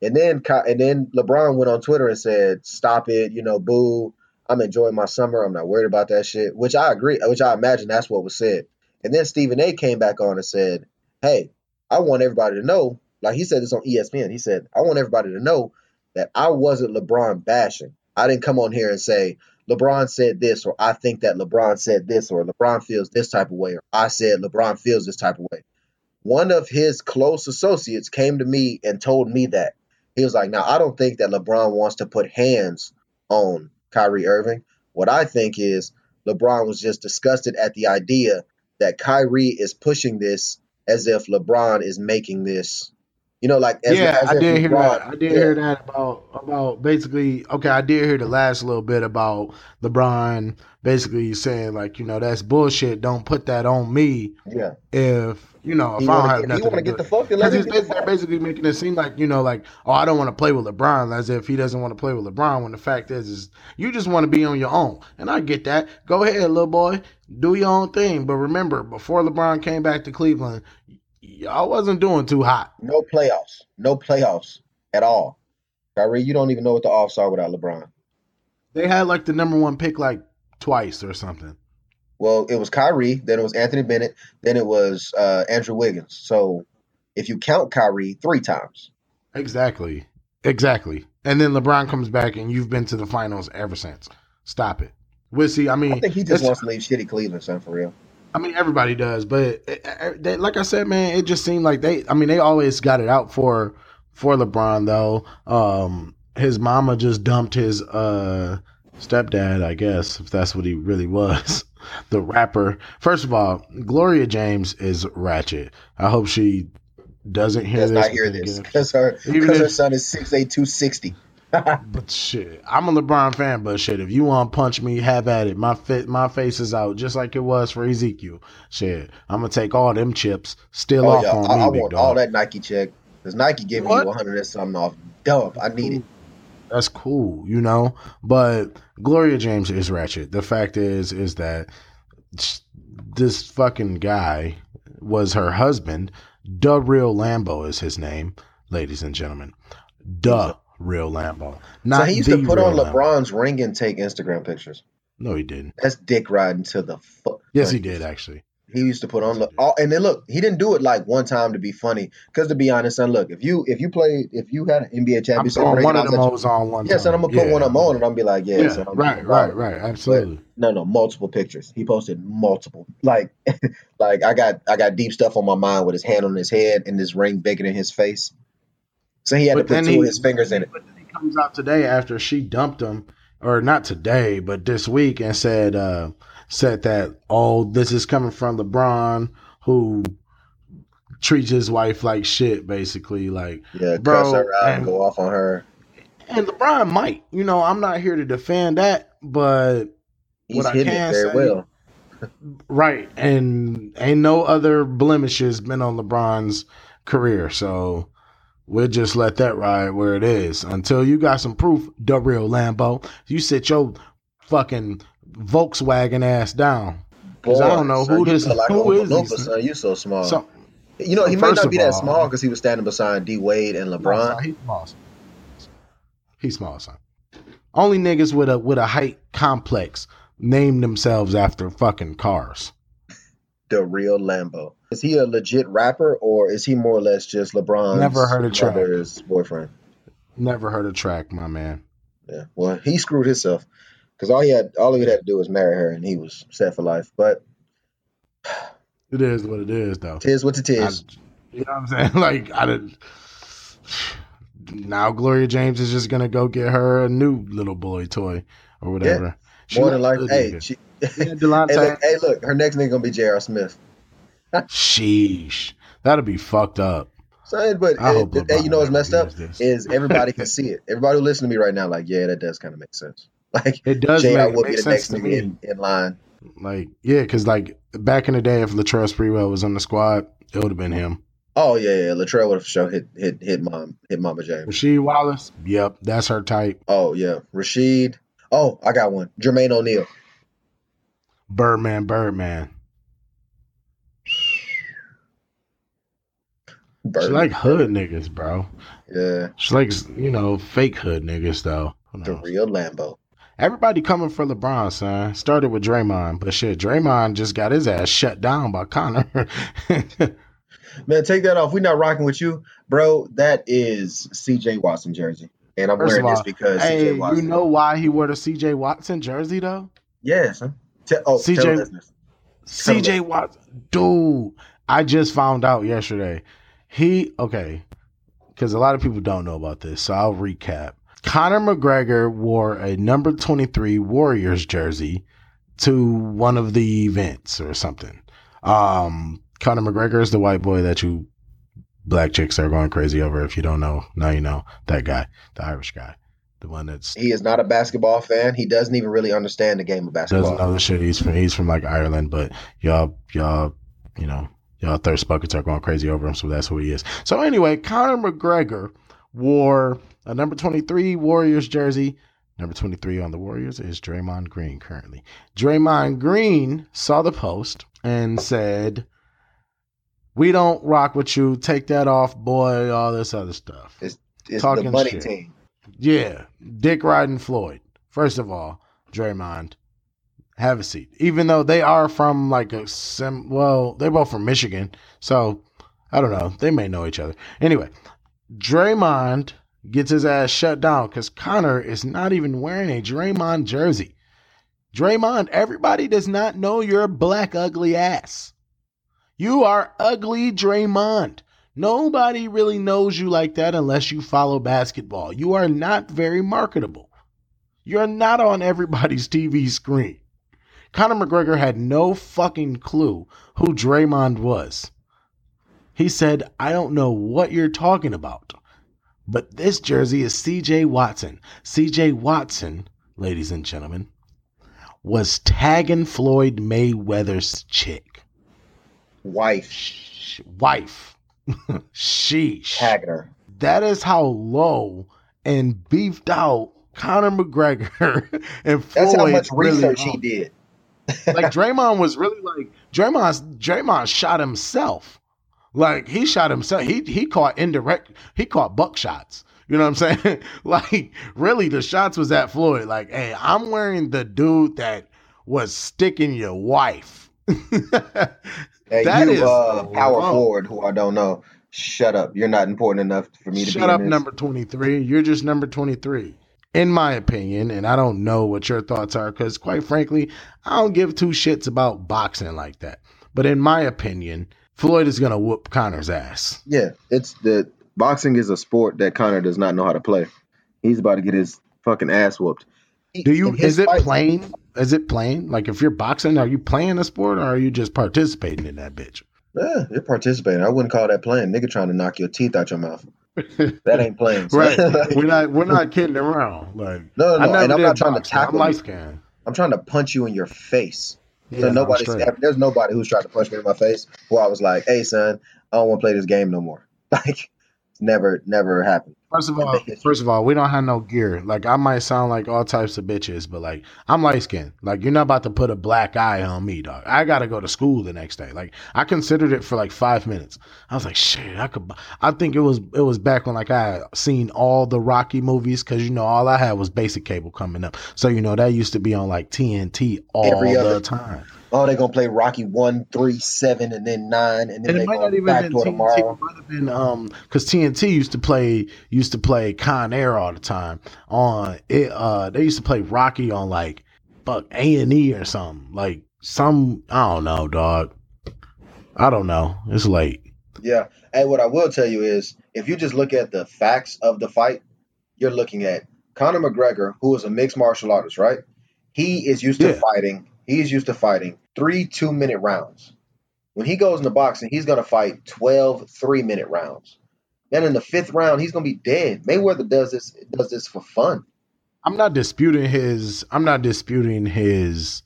Speaker 2: and then and then LeBron went on Twitter and said, "Stop it, you know, boo. I'm enjoying my summer. I'm not worried about that shit." Which I agree. Which I imagine that's what was said. And then Stephen A. came back on and said, "Hey, I want everybody to know." Like he said this on ESPN. He said, "I want everybody to know that I wasn't LeBron bashing. I didn't come on here and say LeBron said this, or I think that LeBron said this, or LeBron feels this type of way, or I said LeBron feels this type of way. One of his close associates came to me and told me that. He was like, Now, I don't think that LeBron wants to put hands on Kyrie Irving. What I think is LeBron was just disgusted at the idea that Kyrie is pushing this as if LeBron is making this. You know, like as,
Speaker 1: yeah,
Speaker 2: as
Speaker 1: I did hear that. I did
Speaker 2: yeah.
Speaker 1: hear that about about basically. Okay, I did hear the last little bit about LeBron basically saying like, you know, that's bullshit. Don't put that on me.
Speaker 2: Yeah.
Speaker 1: If you know, if I don't have
Speaker 2: get,
Speaker 1: nothing
Speaker 2: wanna get
Speaker 1: do
Speaker 2: the
Speaker 1: it.
Speaker 2: fuck
Speaker 1: Because
Speaker 2: get
Speaker 1: they're basically making it seem like you know, like oh, I don't want to play with LeBron, as if he doesn't want to play with LeBron. When the fact is, is you just want to be on your own, and I get that. Go ahead, little boy, do your own thing. But remember, before LeBron came back to Cleveland, y'all wasn't doing too hot.
Speaker 2: No playoffs. No playoffs at all. Kyrie, you don't even know what the offs are without LeBron.
Speaker 1: They had like the number one pick like twice or something.
Speaker 2: Well, it was Kyrie, then it was Anthony Bennett, then it was uh, Andrew Wiggins. So if you count Kyrie, three times.
Speaker 1: Exactly. Exactly. And then LeBron comes back and you've been to the finals ever since. Stop it. We'll see. I mean,
Speaker 2: I think he just wants to leave shitty Cleveland, son, for real.
Speaker 1: I mean, everybody does, but eh, eh, they, like I said, man, it just seemed like they. I mean, they always got it out for for LeBron though. Um, his mama just dumped his uh stepdad, I guess, if that's what he really was. The rapper. First of all, Gloria James is ratchet. I hope she doesn't hear
Speaker 2: Does
Speaker 1: this.
Speaker 2: not hear this because her, because her son is 6'8", 260.
Speaker 1: But shit, I'm a LeBron fan, but shit, if you want to punch me, have at it. My fit, my face is out, just like it was for Ezekiel. Shit, I'm gonna take all them chips, still
Speaker 2: Oh,
Speaker 1: off
Speaker 2: yeah,
Speaker 1: on
Speaker 2: I,
Speaker 1: me,
Speaker 2: I want
Speaker 1: dog.
Speaker 2: all that Nike check. Because Nike
Speaker 1: What?
Speaker 2: you 100 and something off. Dump. I need it.
Speaker 1: That's cool, you know. But Gloria James is ratchet. The fact is, is that this fucking guy was her husband. The real Lambo is his name, ladies and gentlemen. The real Lambo, not
Speaker 2: so he used to put on
Speaker 1: Lambo.
Speaker 2: LeBron's ring and take Instagram pictures.
Speaker 1: No, he didn't.
Speaker 2: That's dick riding to the fuck.
Speaker 1: Yes, he did actually.
Speaker 2: He used to put on look, all, and then look, he didn't do it like one time to be funny. Because to be honest, son, look, if you if you played if you had an NBA championship ring,
Speaker 1: one of them
Speaker 2: was
Speaker 1: on one
Speaker 2: like, yeah, son, I'm gonna put
Speaker 1: Yeah.
Speaker 2: one of them on, and I'm gonna be like, yeah,
Speaker 1: Yeah,
Speaker 2: son,
Speaker 1: right, right, right. Absolutely.
Speaker 2: No, no, multiple pictures. He posted multiple. Like, like I got I got deep stuff on my mind with his hand on his head and this ring bigger than his face. So he had
Speaker 1: But
Speaker 2: to put two
Speaker 1: he-
Speaker 2: of his fingers in it.
Speaker 1: But then he comes out today after she dumped him, or not today, but this week, and said uh said that oh, this is coming from LeBron, who treats his wife like shit, basically. Like,
Speaker 2: Yeah,
Speaker 1: Bro,
Speaker 2: cuss her out and go off on her.
Speaker 1: and LeBron might, you know, I'm not here to defend that, but
Speaker 2: He's
Speaker 1: What I can say-
Speaker 2: well.
Speaker 1: right, and ain't no other blemishes been on LeBron's career, so. We'll just let that ride where it is until you got some proof, real Lambo. You sit your fucking Volkswagen ass down. 'Cause I don't know
Speaker 2: son,
Speaker 1: who this-
Speaker 2: like
Speaker 1: who is this?
Speaker 2: son. You so small.
Speaker 1: So
Speaker 2: you know, he might not be
Speaker 1: of
Speaker 2: that
Speaker 1: all-
Speaker 2: small because he was standing beside D Wade and LeBron.
Speaker 1: he's small. He's small, son. Only niggas with a with a height complex name themselves after fucking cars.
Speaker 2: The real Lambo. Is he a legit rapper or is he more or less just LeBron's
Speaker 1: Never heard of Track.
Speaker 2: boyfriend?
Speaker 1: Never heard a track, my man.
Speaker 2: Yeah. Well, he screwed himself because all he had, all he had to do was marry her, and he was set for life. But
Speaker 1: It is what it is, though.
Speaker 2: tis what it
Speaker 1: I- you know what I'm saying? Like I did. Now Gloria James is just gonna go get her a new little boy toy or whatever. She
Speaker 2: More than
Speaker 1: likes
Speaker 2: like,
Speaker 1: the
Speaker 2: hey, she,
Speaker 1: Yeah,
Speaker 2: hey, look, hey, look, her next nigga gonna be J.R. Smith.
Speaker 1: Sheesh, that'll be fucked up.
Speaker 2: Son, but
Speaker 1: I
Speaker 2: it-
Speaker 1: hope
Speaker 2: it- hey, you know what's messed up
Speaker 1: this.
Speaker 2: is everybody can see it. Everybody who listen to me right now, like, yeah, that does kind of make sense. Like,
Speaker 1: It does
Speaker 2: J.R.
Speaker 1: make,
Speaker 2: would
Speaker 1: make
Speaker 2: be the next
Speaker 1: to
Speaker 2: nigga in, in line.
Speaker 1: Like, yeah, because like back in the day, if Latrell Sprewell was on the squad, it would have been him.
Speaker 2: Oh yeah, yeah. Latrell would have for sure hit hit hit mom hit Mama James.
Speaker 1: Rasheed Wallace, yep, that's her type.
Speaker 2: Oh yeah, Rasheed. Oh, I got one. Jermaine O'Neal.
Speaker 1: Birdman, Birdman. She
Speaker 2: Bird.
Speaker 1: like hood niggas, bro.
Speaker 2: yeah,
Speaker 1: She likes, you know, fake hood niggas though.
Speaker 2: The real Lambo.
Speaker 1: Everybody coming for LeBron, son. Started with Draymond, but shit, Draymond just got his ass shut down by Conor.
Speaker 2: Man, take that off. We're not rocking with you, bro. That is C.J. Watson jersey, and I'm
Speaker 1: First
Speaker 2: wearing this because
Speaker 1: hey,
Speaker 2: C.J. Watson.
Speaker 1: you know why he wore the CJ Watson jersey though?
Speaker 2: Yes. Huh? Te- oh,
Speaker 1: CJ. CJ Watson, dude. I just found out yesterday. He okay, because a lot of people don't know about this, so I'll recap. Conor McGregor wore a number twenty three Warriors jersey to one of the events or something. Um, Conor McGregor is the white boy that you black chicks are going crazy over. If you don't know, now you know that guy, the Irish guy, the one that's
Speaker 2: He is not a basketball fan. He doesn't even really understand the game of basketball.
Speaker 1: doesn't the shit. He's from he's from like Ireland, but y'all y'all you know y'all thirst buckets are going crazy over him, so that's who he is. So anyway, Conor McGregor wore a number twenty three Warriors jersey. Number twenty three on the Warriors is Draymond Green currently. Draymond Green saw the post and said, "We don't rock with you. Take that off, boy. All this other stuff."
Speaker 2: It's the
Speaker 1: talking
Speaker 2: money
Speaker 1: shit.
Speaker 2: team.
Speaker 1: Yeah, Dick riding Floyd. First of all, Draymond, have a seat. Even though they are from like a sim, well, they're both from Michigan, so I don't know. They may know each other. Anyway, Draymond gets his ass shut down because Conor is not even wearing a Draymond jersey. Draymond, everybody does not know your black ugly ass. You are ugly, Draymond. Nobody really knows you like that unless you follow basketball. You are not very marketable. You're not on everybody's TV screen. Conor McGregor had no fucking clue who Draymond was. He said, I don't know what you're talking about. But this jersey is CJ Watson. CJ Watson, ladies and gentlemen, was tagging Floyd Mayweather's chick.
Speaker 2: Wife.
Speaker 1: Wife. Sheesh.
Speaker 2: Tagging her.
Speaker 1: That is how low and beefed out Conor McGregor and Floyd
Speaker 2: That's how much
Speaker 1: really
Speaker 2: research he did.
Speaker 1: like Draymond was really like Draymond. Draymond shot himself. Like he shot himself. He he caught indirect. He caught buckshots. You know what I'm saying? like really, the shots was at Floyd. Like, hey, I'm wearing the dude that was sticking your wife.
Speaker 2: Hey,
Speaker 1: That
Speaker 2: you
Speaker 1: is
Speaker 2: uh, power
Speaker 1: low.
Speaker 2: forward who I don't know. Shut up. You're not important enough for me to be
Speaker 1: Shut up, number 23. You're just number 23. In my opinion, and I don't know what your thoughts are, because quite frankly, I don't give two shits about boxing like that. But in my opinion, Floyd is going to whoop Conor's ass.
Speaker 2: Yeah, it's the boxing is a sport that Connor does not know how to play. He's about to get his fucking ass whooped.
Speaker 1: Do you, is it
Speaker 2: fight-
Speaker 1: playing? Is it playing? Like if you're boxing, are you playing a sport or are you just participating in that bitch?
Speaker 2: Yeah, you're participating. I wouldn't call that playing. Nigga trying to knock your teeth out your mouth. That ain't playing. son.
Speaker 1: right.
Speaker 2: Like,
Speaker 1: we're not, we're not kidding around. Like,
Speaker 2: no, no, no. And I'm not trying to
Speaker 1: boxing.
Speaker 2: tackle
Speaker 1: I'm
Speaker 2: you. I'm trying to punch you in your face.
Speaker 1: Yeah,
Speaker 2: so nobody's ever, there's nobody who's tried to punch me in my face where I was like, "Hey, son, I don't want to play this game no more." Like, never, never happened.
Speaker 1: First of all, first of all, we don't have no gear. Like I might sound like all types of bitches, but like I'm light skinned. Like you're not about to put a black eye on me, dog. I gotta go to school the next day. Like I considered it for like five minutes. I was like, shit, I could. I think it was it was back when like I seen all the Rocky movies because you know all I had was basic cable coming up. So you know that used to be on like TNT all
Speaker 2: Every
Speaker 1: the
Speaker 2: other-
Speaker 1: time.
Speaker 2: Oh, they're gonna play Rocky one, three, seven, and then nine, and then
Speaker 1: And
Speaker 2: they
Speaker 1: might
Speaker 2: go
Speaker 1: not even
Speaker 2: back
Speaker 1: been
Speaker 2: to
Speaker 1: TNT.
Speaker 2: tomorrow.
Speaker 1: It might have been um because TNT used to play used to play Con Air all the time on it. Uh, they used to play Rocky on like fuck A and E or something like some I don't know, dog. I don't know. It's late.
Speaker 2: Yeah. And what I will tell you is, if you just look at the facts of the fight, you're looking at Conor McGregor, who is a mixed martial artist, right? He is used to fighting. He is used to fighting three two minute rounds. When he goes into boxing, he's gonna fight 12 three minute rounds. Then in the fifth round, he's gonna be dead. Mayweather does this does this for fun.
Speaker 1: I'm not disputing his. I'm not disputing his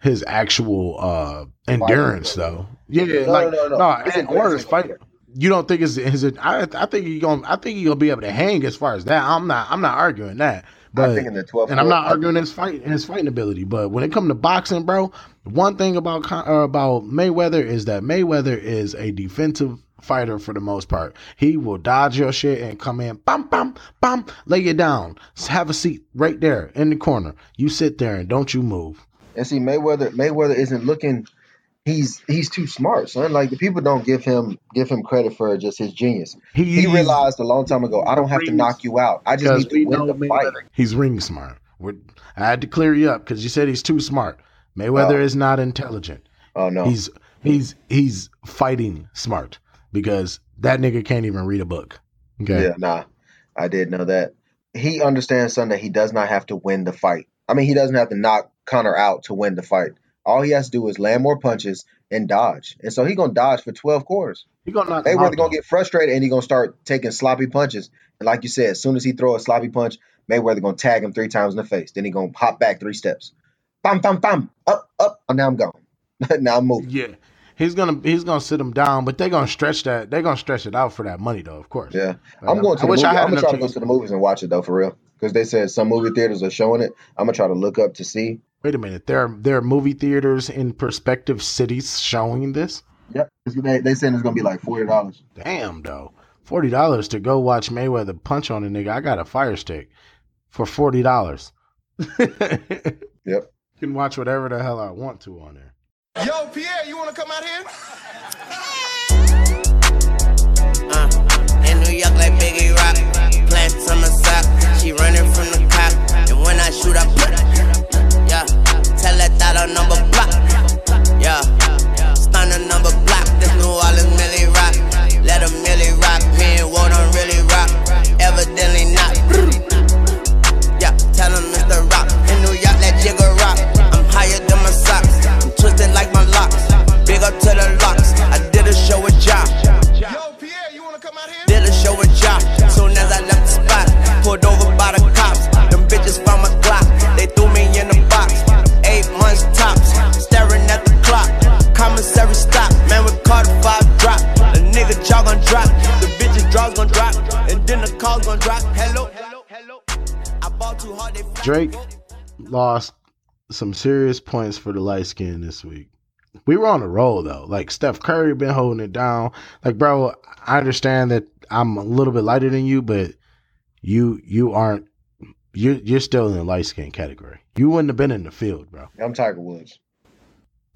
Speaker 1: his actual uh endurance though. Yeah,
Speaker 2: No,
Speaker 1: like
Speaker 2: no, no,
Speaker 1: no,
Speaker 2: no.
Speaker 1: And
Speaker 2: a-
Speaker 1: or his fight. You don't think it's is it? I I think he gonna I think he gonna be able to hang as far as that. I'm not I'm not arguing that. But
Speaker 2: I think in the 12th
Speaker 1: and I'm not arguing his fight his fighting ability. But when it comes to boxing, bro, one thing about uh, about Mayweather is that Mayweather is a defensive fighter for the most part. He will dodge your shit and come in, bam, bam, bam, lay you down, have a seat right there in the corner. You sit there and don't you move.
Speaker 2: And see, Mayweather Mayweather isn't looking. He's he's too smart, son. Like the people don't give him give him credit for just his genius. He
Speaker 1: He
Speaker 2: realized a long time ago, I don't have to knock you out. I just need to win
Speaker 1: know
Speaker 2: the fight.
Speaker 1: Mayweather. He's ring smart. We're, I had to clear you up because you said he's too smart. Mayweather
Speaker 2: Oh.
Speaker 1: is not intelligent.
Speaker 2: Oh no,
Speaker 1: He's he's he's fighting smart because that nigga can't even read a book. Okay.
Speaker 2: yeah, nah. I did know that. He understands, son, that he does not have to win the fight. I mean, he doesn't have to knock Conor out to win the fight. All he has to do is land more punches and dodge. And so he gonna dodge for twelve quarters.
Speaker 1: He gonna knock
Speaker 2: Mayweather gonna get frustrated and he gonna start taking sloppy punches. And like you said, as soon as he throw a sloppy punch, Mayweather gonna tag him three times in the face. Then he gonna hop back three steps. Bam, bam, bam. Up, up. Oh, now I'm gone. now I'm moving.
Speaker 1: Yeah. He's gonna he's gonna sit him down, but they're gonna stretch that. They're gonna stretch it out for that money, though. Of course.
Speaker 2: Yeah.
Speaker 1: Like,
Speaker 2: I'm uh, going to
Speaker 1: I wish
Speaker 2: movie.
Speaker 1: I had
Speaker 2: I'm gonna try to
Speaker 1: to-
Speaker 2: go to the movies and watch it though, for real. Because they said some movie theaters are showing it. I'm gonna try to look up to see.
Speaker 1: Wait a minute. There are there are movie theaters in prospective cities showing this.
Speaker 2: Yep. They they saying it's gonna be like forty dollars.
Speaker 1: Damn, though. Forty dollars to go watch Mayweather punch on a nigga. I got a fire stick for forty dollars.
Speaker 2: Yep.
Speaker 1: Can watch whatever the hell I want to on there.
Speaker 5: Yo, Pierre, you wanna come out here?
Speaker 6: Uh, in New York like Biggie Rock, plants on my sock. She running from the cop, and when I shoot, I put. A number block.
Speaker 1: Some serious points for the light skin this week. We were on a roll though. Like Steph Curry been holding it down. Like, bro, I understand that I'm a little bit lighter than you, but you you aren't you you're still in the light skin category. You wouldn't have been in the field, bro.
Speaker 2: I'm Tiger Woods.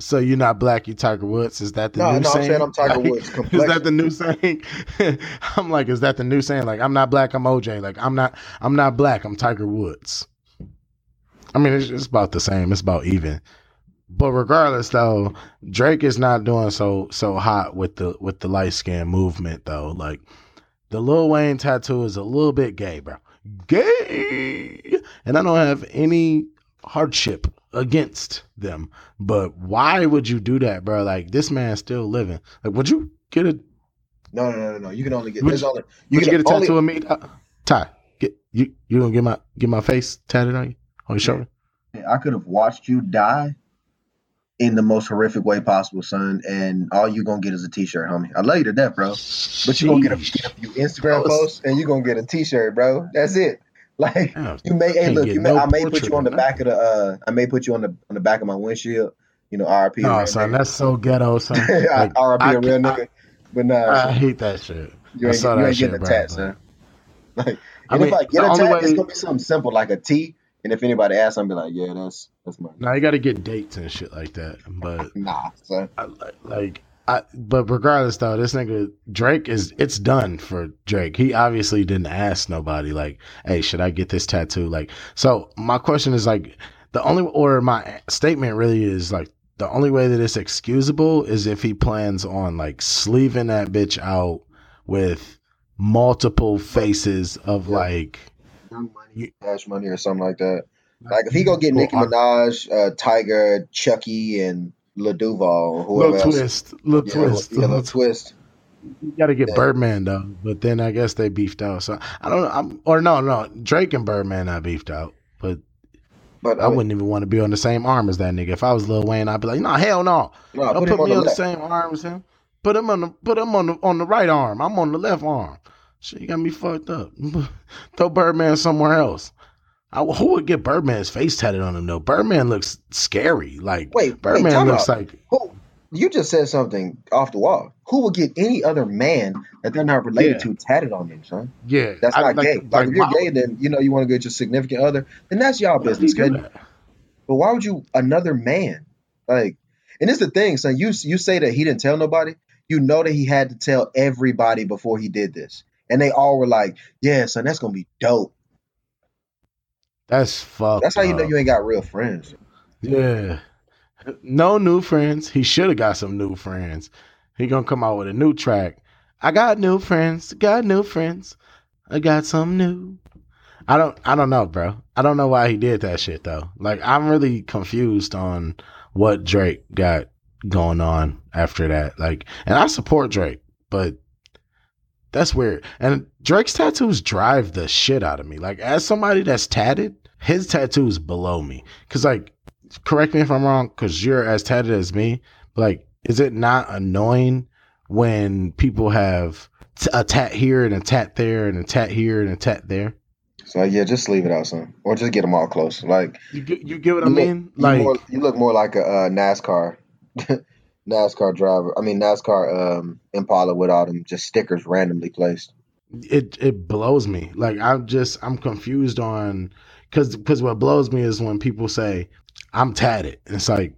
Speaker 1: So you're not black, you Tiger Woods. Is that the
Speaker 2: No,
Speaker 1: new
Speaker 2: no, I'm
Speaker 1: saying?
Speaker 2: saying I'm Tiger
Speaker 1: Like,
Speaker 2: Woods.
Speaker 1: Is that the new saying? I'm like, is that the new saying? Like, I'm not black, I'm OJ. Like, I'm not, I'm not black, I'm Tiger Woods. I mean, it's, it's about the same. It's about even. But regardless, though, Drake is not doing so so hot with the with the light skin movement though. Like, the Lil Wayne tattoo is a little bit gay, bro. Gay, and I don't have any hardship against them. But why would you do that, bro? Like this man's still living. Like, would you get a
Speaker 2: No, no, no, no, no. You can only get.
Speaker 1: Would
Speaker 2: only. You
Speaker 1: would you
Speaker 2: can
Speaker 1: get a
Speaker 2: only,
Speaker 1: tattoo of me? Uh, Ty, get you you gonna get my get my face tatted on you on your shoulder?
Speaker 2: I could have watched you die in the most horrific way possible, son, and all you're gonna get is a T-shirt, homie. I love you to death, bro. But you're gonna get a, get a few Instagram
Speaker 1: was-
Speaker 2: posts, and you're gonna get a T-shirt, bro. That's it. Like you may, hey, look, you may,
Speaker 1: no
Speaker 2: I may put you on the back of the, uh, I may put you on the on the back of my windshield. You know, RP.
Speaker 1: No, son, that's so ghetto, son. Like,
Speaker 2: RP
Speaker 1: I
Speaker 2: a real
Speaker 1: I-
Speaker 2: nigga. But nah,
Speaker 1: I hate that shit.
Speaker 2: you
Speaker 1: I
Speaker 2: ain't,
Speaker 1: saw
Speaker 2: you
Speaker 1: that
Speaker 2: ain't
Speaker 1: shit,
Speaker 2: getting a
Speaker 1: bro.
Speaker 2: son. Like,
Speaker 1: I mean,
Speaker 2: if I get a tat,
Speaker 1: way-
Speaker 2: it's gonna be something simple like a T. And if anybody asks, I'm be like, yeah, that's that's my
Speaker 1: Now you got to get dates and shit like that. But
Speaker 2: nah, son.
Speaker 1: I, like, I but regardless though, this nigga Drake is it's done for Drake. He obviously didn't ask nobody like, hey, should I get this tattoo? Like, so my question is like, the only or my statement really is like. The only way that it's excusable is if he plans on like sleeving that bitch out with multiple faces of
Speaker 2: Yeah.
Speaker 1: like You-
Speaker 2: cash money, or something like that. Like if he go get Nicki Minaj, uh, Tyga, Chucky, and Lil Duval or whoever
Speaker 1: Little
Speaker 2: else.
Speaker 1: twist, little
Speaker 2: Yeah,
Speaker 1: twist,
Speaker 2: yeah, Lil Twist.
Speaker 1: You got to get
Speaker 2: Yeah.
Speaker 1: Birdman though, but then I guess they beefed out. So I don't know. I'm, or no, no, Drake and Birdman not beefed out, but
Speaker 2: But
Speaker 1: I
Speaker 2: I, mean,
Speaker 1: wouldn't even want to be on the same arm as that nigga. If I was Lil Wayne, I'd be like, no, hell no.
Speaker 2: no,
Speaker 1: Don't
Speaker 2: put
Speaker 1: put,
Speaker 2: him on
Speaker 1: me
Speaker 2: the
Speaker 1: on the same arm as him. Put him on the put him on the on the right arm. I'm on the left arm. Shit, you got me fucked up. Throw Birdman somewhere else. I, who would get Birdman's face tatted on him though? Birdman looks scary. Like
Speaker 2: Wait, wait,
Speaker 1: Birdman
Speaker 2: time
Speaker 1: looks
Speaker 2: out.
Speaker 1: like
Speaker 2: Who? You just said something off the wall. Who would get any other man that they're not related
Speaker 1: Yeah.
Speaker 2: to tatted on them, son?
Speaker 1: yeah.
Speaker 2: That's
Speaker 1: I-
Speaker 2: not
Speaker 1: like-
Speaker 2: gay.
Speaker 1: like
Speaker 2: Like, if you're gay, then you know you want to get your significant other, then that's y'all
Speaker 1: why would he
Speaker 2: business.
Speaker 1: that?
Speaker 2: But why would you another man? Like, and it's the thing, son. You you say that he didn't tell nobody. You know that he had to tell everybody before he did this, and they all were like, "Yeah, son, that's gonna be dope."
Speaker 1: That's fucked.
Speaker 2: That's how you know
Speaker 1: up.
Speaker 2: you ain't got real friends.
Speaker 1: Yeah. No new friends. He should have got some new friends. He gonna come out with a new track. I got new friends. Got new friends. I got some new. I don't. I don't know, bro. I don't know why he did that shit though. Like I'm really confused on what Drake got going on after that. Like, and I support Drake, but that's weird. And Drake's tattoos drive the shit out of me. Like, as somebody that's tatted, his tattoos below me. Cause like, correct me if I'm wrong, cause you're as tatted as me. Like, is it not annoying when people have t- a tat here and a tat there and a tat here and a tat there?
Speaker 2: So yeah, just leave it out, son, or just get them all close. Like,
Speaker 1: You get, you get what I
Speaker 2: You look-
Speaker 1: mean?
Speaker 2: you
Speaker 1: Like,
Speaker 2: more, you look more like a uh, NASCAR, NASCAR driver. I mean NASCAR um, Impala with all them just stickers randomly placed.
Speaker 1: it it blows me. Like I'm just I'm confused on because because what blows me is when people say I'm tatted. And it's like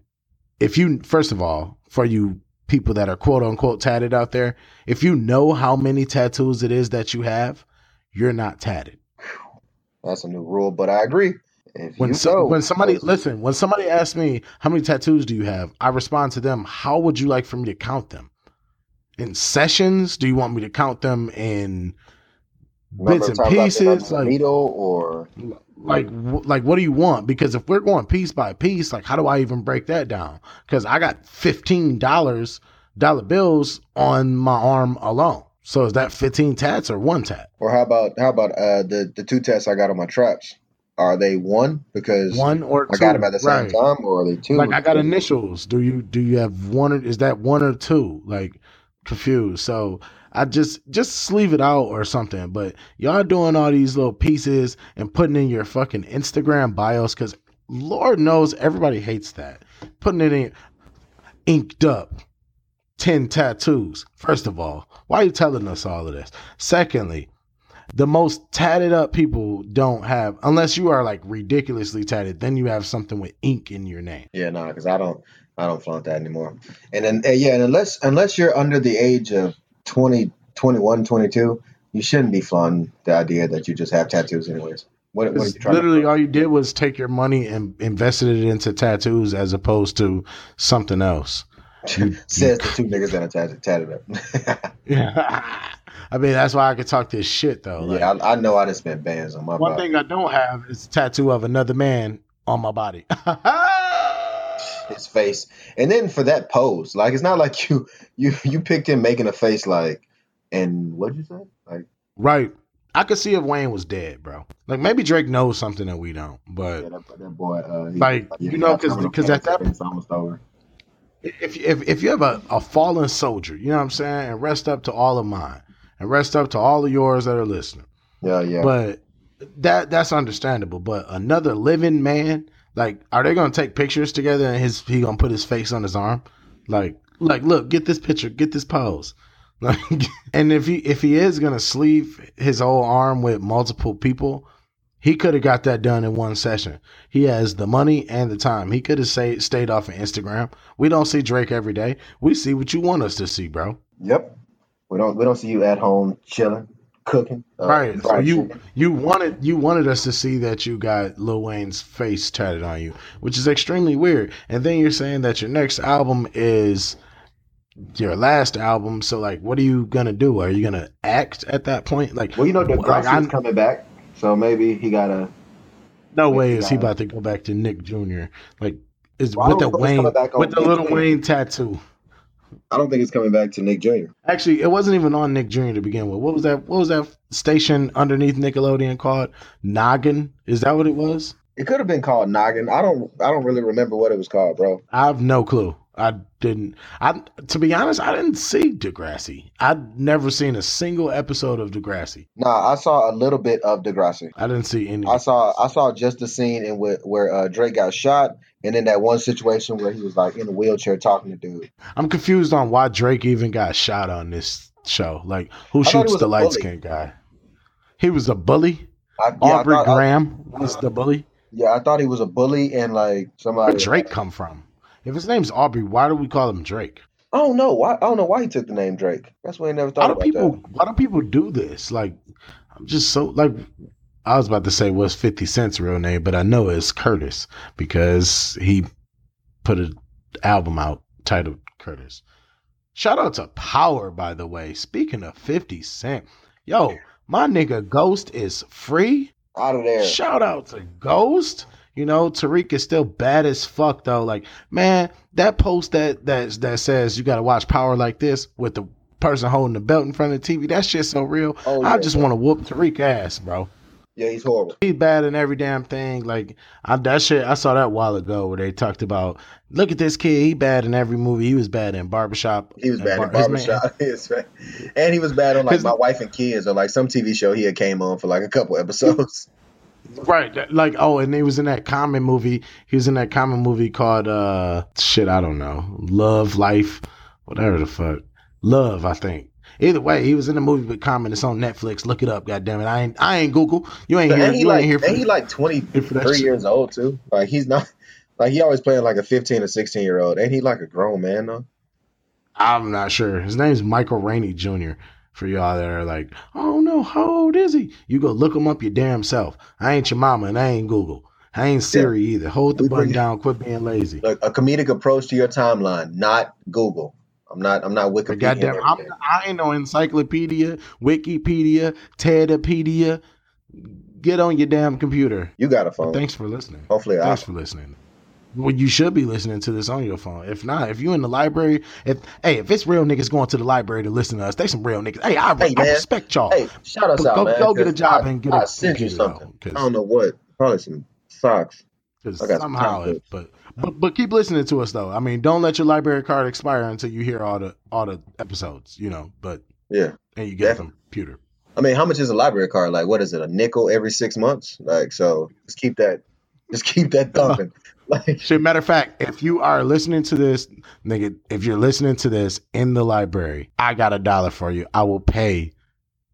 Speaker 1: if you first of all for you people that are quote unquote tatted out there, if you know how many tattoos it is that you have, you're not tatted.
Speaker 2: That's a new rule, but I agree. If
Speaker 1: When so, when somebody listen, when somebody asks me how many tattoos do you have, I respond to them, how would you like for me to count them? In sessions? Do you want me to count them in bits and
Speaker 2: times I've been
Speaker 1: pieces? Like
Speaker 2: needle or
Speaker 1: like like what do you want because if we're going piece by piece like how do i even break that down because i got $15 dollar bills on my arm alone so is that 15 tats or one tat
Speaker 2: or how about how about uh, the the two tats I got on my traps? Are they one? Because
Speaker 1: one or two
Speaker 2: I got them at the same
Speaker 1: right.
Speaker 2: time, or are they two?
Speaker 1: like i got initials. Do you do you have one or is that one or two? Like confused. So i just just leave it out or something. But y'all doing all these little pieces and putting in your fucking instagram bios because lord knows everybody hates that. Putting it in inked up 10 tattoos first of all. Why are you telling us all of this? Secondly the most tatted up people don't have unless you are like ridiculously tatted then you have something with ink in your name
Speaker 2: Yeah, no, because I don't, I don't flaunt that anymore. And then, uh, yeah, and unless unless you're under the age of 20, 21, 22, you shouldn't be flaunting the idea that you just have tattoos, anyways. What, what are you trying
Speaker 1: literally all you did was take your money and invested it into tattoos as opposed to something else.
Speaker 2: Says the two niggas that are tatted, tatted up.
Speaker 1: Yeah. I mean, that's why I could talk this shit though. Like,
Speaker 2: yeah, I, I know I just spent bands on my
Speaker 1: one
Speaker 2: body.
Speaker 1: thing I don't have is a tattoo of another man on my body.
Speaker 2: his face, and then for that pose, like it's not like you you you picked him making a face like, and what'd you say? Like,
Speaker 1: right. I could see if Wayne was dead, bro. Like maybe Drake knows something that we don't, but
Speaker 2: yeah, that, that boy, uh, he-
Speaker 1: Like,
Speaker 2: yeah,
Speaker 1: you know,
Speaker 2: because got
Speaker 1: 'cause-
Speaker 2: terminal
Speaker 1: 'cause at that-
Speaker 2: it's almost over.
Speaker 1: if if if you have a, a fallen soldier, you know what I'm saying, and rest up to all of mine, and rest up to all of yours that are listening.
Speaker 2: Yeah, yeah.
Speaker 1: But that that's understandable. But another living man, like, are they gonna take pictures together and his he gonna put his face on his arm? Like, like, look, get this picture, get this pose. Like, and if he if he is gonna sleeve his whole arm with multiple people, he could have got that done in one session. He has the money and the time. He could have stayed off of Instagram. We don't see Drake every day. We see what you want us to see, bro.
Speaker 2: Yep. We don't we don't see you at home chilling, cooking. uh,
Speaker 1: Right. So you
Speaker 2: chicken.
Speaker 1: you wanted you wanted us to see that you got Lil Wayne's face tatted on you, which is extremely weird. And then you're saying that your next album is your last album. So like, what are you gonna do? Are you gonna act at that point? Like,
Speaker 2: Well, you know,
Speaker 1: like,
Speaker 2: Degrassi's
Speaker 1: I'm-
Speaker 2: coming back, so maybe he gotta.
Speaker 1: no way is he about to go back to Nick Jr. Like, Is
Speaker 2: Well,
Speaker 1: with the
Speaker 2: don't know if it's
Speaker 1: Wayne
Speaker 2: coming back on
Speaker 1: with the little Wayne tattoo.
Speaker 2: I don't think it's coming back to Nick Jr.
Speaker 1: Actually, it wasn't even on Nick Jr. to begin with. What was that? What was that station underneath Nickelodeon called? Noggin? Is that what it was?
Speaker 2: It could have been called Noggin. I don't. I don't really remember what it was called, bro.
Speaker 1: I have no clue. I didn't. I to be honest, I didn't see Degrassi. I'd never seen a single episode of Degrassi.
Speaker 2: Nah, I saw a little bit of Degrassi.
Speaker 1: I didn't see any.
Speaker 2: I saw. I saw just the scene in where, where uh, Drake got shot, and then that one situation where he was like in a wheelchair talking to dude.
Speaker 1: I'm confused on why Drake even got shot on this show. Like, who shoots the light skinned guy? He was a bully.
Speaker 2: I, yeah, I
Speaker 1: Aubrey
Speaker 2: thought- I-
Speaker 1: Graham was the bully.
Speaker 2: yeah, I thought he was a bully and like somebody.
Speaker 1: Where'd Drake come from? If his name's Aubrey, why do we call him Drake?
Speaker 2: I don't know why. I don't know why he took the name Drake. That's why I never
Speaker 1: Why
Speaker 2: thought
Speaker 1: do
Speaker 2: about
Speaker 1: people?
Speaker 2: that.
Speaker 1: Why do people do this? Like, I'm just so like. I was about to say what's Fifty Cent's real name, but I know it's Curtis because he put an album out titled Curtis. Shout out to Power, by the way. Speaking of Fifty Cent, yo, my nigga Ghost is free.
Speaker 2: Out of there.
Speaker 1: Shout out to Ghost. You know, Tariq is still bad as fuck though. Like, man, that post that that that says you gotta watch power like this with the person holding the belt in front of the TV, that shit's so real.
Speaker 2: Oh,
Speaker 1: I just want to whoop Tariq ass, bro.
Speaker 2: Yeah, he's horrible.
Speaker 1: He's bad in every damn thing. Like I, that shit, I saw that a while ago where they talked about, look at this kid, he bad in every movie. He was bad in Barbershop.
Speaker 2: He was bad
Speaker 1: Bar-
Speaker 2: in barbershop. Yes, right. And he was bad on like
Speaker 1: His-
Speaker 2: my wife and kids or like some TV show he had came on for like a couple episodes.
Speaker 1: Right. that- Like, oh, and he was in that common movie. He was in that common movie called uh shit, I don't know. Love, Life, whatever the fuck. Love, I think. Either way, he was in the movie with Common. It's on Netflix. Look it up, goddamn it. I ain't I ain't Google. You ain't here.
Speaker 2: he
Speaker 1: You
Speaker 2: like
Speaker 1: ain't here for
Speaker 2: and he like twenty
Speaker 1: here for that
Speaker 2: three years old too. Like he's not like he always playing like a fifteen or sixteen year old. Ain't he like a grown man though?
Speaker 1: I'm not sure. His name's Michael Rainey Jr. For y'all that are like, oh no, how old is he? You go look him up your damn self. I ain't your mama and I ain't Google. I ain't Siri either. Hold the button down. Quit being lazy.
Speaker 2: Like a comedic approach to your timeline, not Google. I'm not I'm not Wikipedia.
Speaker 1: goddamn, I'm. I ain't no encyclopedia, Wikipedia, Tedipedia. Get on your damn computer.
Speaker 2: you got a phone.
Speaker 1: Thanks for listening.
Speaker 2: Hopefully I
Speaker 1: Thanks for listening. Well, you should be listening to this on your phone. If not, if you in the library, if hey, if it's real niggas going to the library to listen to us, they some real niggas. Hey, I,
Speaker 2: Hey,
Speaker 1: I respect y'all.
Speaker 2: Hey, shout us out,
Speaker 1: go-
Speaker 2: man.
Speaker 1: go get a job
Speaker 2: I-
Speaker 1: and get a
Speaker 2: I sent you something. I don't know what. Probably some socks.
Speaker 1: Because
Speaker 2: I
Speaker 1: somehow, it, but, but but keep listening to us though. I mean, don't let your library card expire until you hear all the all the episodes. You know, but
Speaker 2: Yeah.
Speaker 1: and you get a
Speaker 2: Definitely.
Speaker 1: computer.
Speaker 2: I mean, how much is a library card? Like, what is it? A nickel every six months? Like, so just keep that, just keep that thumping. like,
Speaker 1: Shit, matter of fact, if you are listening to this, nigga, if you're listening to this in the library, I got a dollar for you. I will pay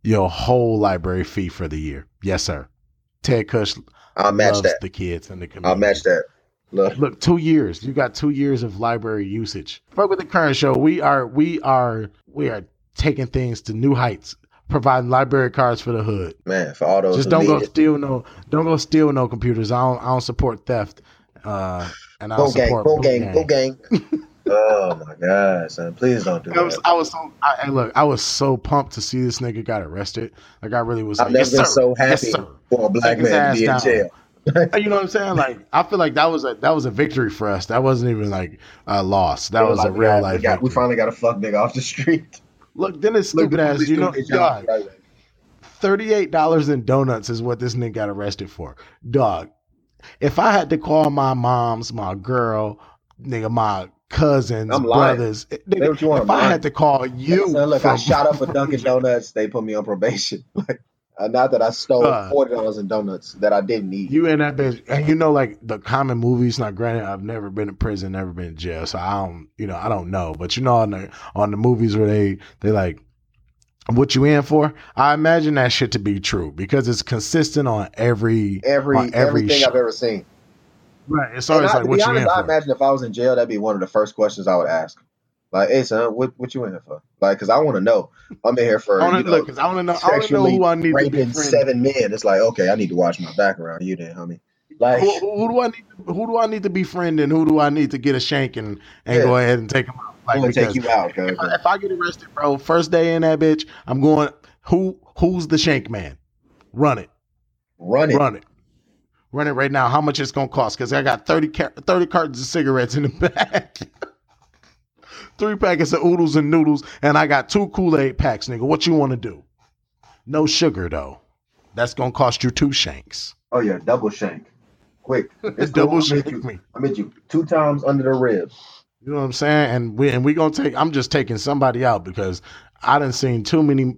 Speaker 1: your whole library fee for the year. Yes, sir. Ted Kush
Speaker 2: I'll match
Speaker 1: loves
Speaker 2: that.
Speaker 1: the kids and the community.
Speaker 2: I'll match that. Look,
Speaker 1: Look, two years. You got two years of library usage. Fuck with the current show. We are we are we are taking things to new heights, providing library cards for the hood.
Speaker 2: man, for all those
Speaker 1: Just don't go
Speaker 2: it.
Speaker 1: steal no don't go steal no computers. I don't I don't support theft. Uh and I
Speaker 2: Go
Speaker 1: don't
Speaker 2: gang,
Speaker 1: support
Speaker 2: go
Speaker 1: Boonk
Speaker 2: gang, go gang. oh my god, son! Please don't do
Speaker 1: I was,
Speaker 2: that.
Speaker 1: I was so I, and look, I was so pumped to see this nigga got arrested. Like I really was
Speaker 2: I've
Speaker 1: like,
Speaker 2: never
Speaker 1: yes,
Speaker 2: been
Speaker 1: sir.
Speaker 2: so happy
Speaker 1: sir.
Speaker 2: for a black
Speaker 1: Take
Speaker 2: man to be in jail.
Speaker 1: You know what I'm saying? Like I feel like that was a that was a victory for us. That wasn't even like a loss. That was
Speaker 2: Like,
Speaker 1: a real
Speaker 2: got-
Speaker 1: life.
Speaker 2: We, got, we finally got a fuck nigga off the street.
Speaker 1: Look, then it's
Speaker 2: Look,
Speaker 1: stupid
Speaker 2: the
Speaker 1: ass. You know,
Speaker 2: gonna get your ass
Speaker 1: dog. Thirty-eight dollars in donuts is what this nigga got arrested for. Dog, if I had to call my mom's, my girl, nigga, my cousins,
Speaker 2: I'm lying.
Speaker 1: brothers, nigga,
Speaker 2: what you want,
Speaker 1: if I
Speaker 2: man.
Speaker 1: had to call you,
Speaker 2: Son, look, I shot up a Dunkin' Donuts. They put me on probation. Like, uh, not that I stole
Speaker 1: Uh,
Speaker 2: forty dollars in donuts that I didn't eat.
Speaker 1: You in that bitch, and you know, like the common movies. Not granted, I've never been in prison, never been in jail, so I don't, you know, I don't know. But you know, on the on the movies where they they like, what you in for? I imagine that shit to be true because it's consistent on every
Speaker 2: Every
Speaker 1: on every
Speaker 2: everything. I've ever seen.
Speaker 1: right. It's always
Speaker 2: I,
Speaker 1: like what
Speaker 2: be
Speaker 1: you
Speaker 2: honest,
Speaker 1: in
Speaker 2: I
Speaker 1: for.
Speaker 2: imagine if I was in jail, that'd be one of the first questions I would ask. Like, hey son, what what you in here for? Like, cause I want to know. I'm in here for
Speaker 1: I want to look. 'cause I want to know. I want to know who I need to
Speaker 2: raping
Speaker 1: befriend.
Speaker 2: seven men. It's like, okay, I need to watch my background. You then, homie. Like,
Speaker 1: Who, who, who do I need? To, who do I need to befriend, and who do I need to get a shank and, and
Speaker 2: Yeah.
Speaker 1: go ahead and take him out?
Speaker 2: I'm
Speaker 1: Like,
Speaker 2: gonna take you out,
Speaker 1: if I, if I get arrested, bro, first day in that bitch, I'm going. Who who's the shank man? Run it,
Speaker 2: Run it.
Speaker 1: run it, Run it right now. How much it's gonna cost? Because I got 30, ca- 30 cartons of cigarettes in the back. Three packets of oodles and noodles, and I got two Kool-Aid packs, nigga. What you want to do? No sugar though. That's gonna cost you two shanks.
Speaker 2: Oh yeah, double shank. Quick. It's
Speaker 1: Double
Speaker 2: cool. I
Speaker 1: shank
Speaker 2: made you-
Speaker 1: me.
Speaker 2: I made you two times under the ribs.
Speaker 1: You know what I'm saying? And we and we gonna take. I'm just taking somebody out because I done seen too many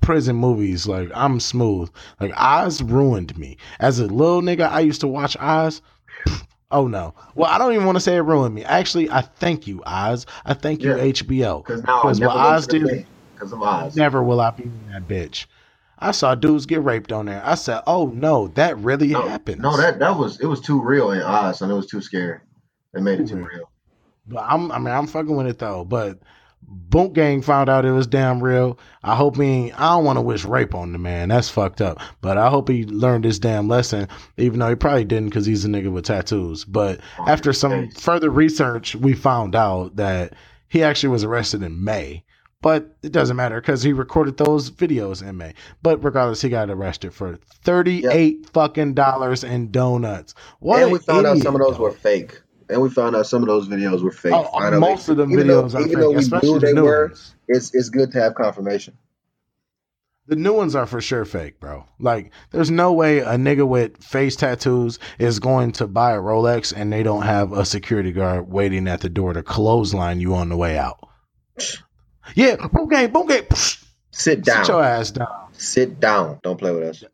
Speaker 1: prison movies. Like I'm smooth. Like Oz ruined me as a little nigga. I used to watch Oz. Oh no. Well, I don't even want to say it ruined me. Actually, I thank you, Oz. I thank you,
Speaker 2: Yeah.
Speaker 1: HBO.
Speaker 2: Because now I never
Speaker 1: Oz did,
Speaker 2: because of Oz.
Speaker 1: never will I be in that bitch. I saw dudes get raped on there. I said, "Oh no, that really
Speaker 2: no,
Speaker 1: happens."
Speaker 2: no, that that was it was too real in Oz, and it was too scary. They made it too real.
Speaker 1: But I'm, I mean, I'm fucking with it though. But Boonk Gang found out it was damn real. I hope he. I don't want to wish rape on the man. That's fucked up. But I hope he learned this damn lesson, even though he probably didn't because he's a nigga with tattoos. But after some further research, we found out that he actually was arrested in May. But it doesn't matter because he recorded those videos in May. But regardless, he got arrested for thirty-eight fucking dollars in donuts. What?
Speaker 2: and we found out some of those
Speaker 1: though.
Speaker 2: were fake. And we found out some of those videos were fake.
Speaker 1: Oh,
Speaker 2: finally.
Speaker 1: most of the
Speaker 2: Even though-
Speaker 1: videos are
Speaker 2: even
Speaker 1: fake,
Speaker 2: though we knew
Speaker 1: the
Speaker 2: they were,
Speaker 1: ones.
Speaker 2: it's it's good to have confirmation.
Speaker 1: The new ones are for sure fake, bro. Like, there's no way a nigga with face tattoos is going to buy a Rolex and they don't have a security guard waiting at the door to clothesline you on the way out. Yeah, boom game, boom game.
Speaker 2: Sit down.
Speaker 1: Sit your ass down.
Speaker 2: Sit down. Don't play with us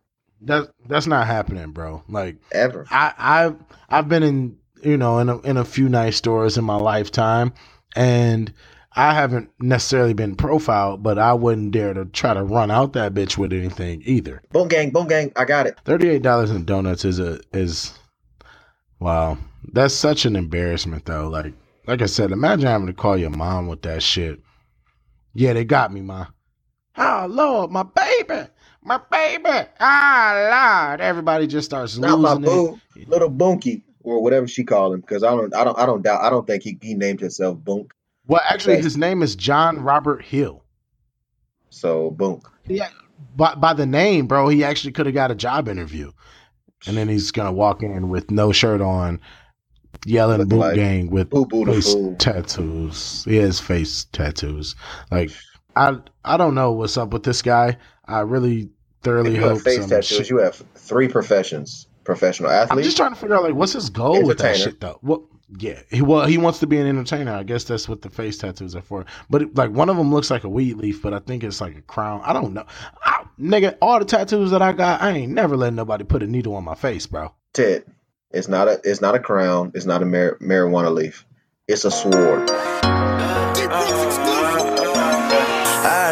Speaker 1: That's that's not happening, bro. Like,
Speaker 2: ever.
Speaker 1: I, I've I've been in you know in a, in a few nice stores in my lifetime, and I haven't necessarily been profiled, but I wouldn't dare to try to run out that bitch with anything either.
Speaker 2: Boonk gang, Boonk gang. I got it.
Speaker 1: Thirty eight dollars in donuts is a is wow. That's such an embarrassment though. Like like I said, imagine having to call your mom with that shit. Yeah, they got me, ma. Oh Lord, my baby, my baby. Ah Lord, everybody just starts
Speaker 2: Not my boo,
Speaker 1: it.
Speaker 2: little Bunky or whatever she called him. Because I don't, I don't, I don't doubt. I don't think he, he named himself Boonk.
Speaker 1: Well, actually, his name is John Robert Hill.
Speaker 2: So Boonk.
Speaker 1: Yeah, by by the name, bro, he actually could have got a job interview, and then he's gonna walk in with no shirt on, yelling
Speaker 2: Look
Speaker 1: "boot
Speaker 2: like
Speaker 1: gang" with
Speaker 2: Boo Boo
Speaker 1: face tattoos. He has face tattoos. Like I, I don't know what's up with this guy. I really thoroughly hope
Speaker 2: face tattoos,
Speaker 1: shit-
Speaker 2: you have three professions: professional athlete.
Speaker 1: I'm just trying to figure out like what's his goal with that shit though. What? yeah, he well he wants to be an entertainer. I guess that's what the face tattoos are for. But it- like one of them looks like a weed leaf, but I think it's like a crown. I don't know. I, nigga, all the tattoos that I got, I ain't never letting nobody put a needle on my face, bro.
Speaker 2: Ted. It's not a, it's not a crown. It's not a mar- marijuana leaf. It's a sword.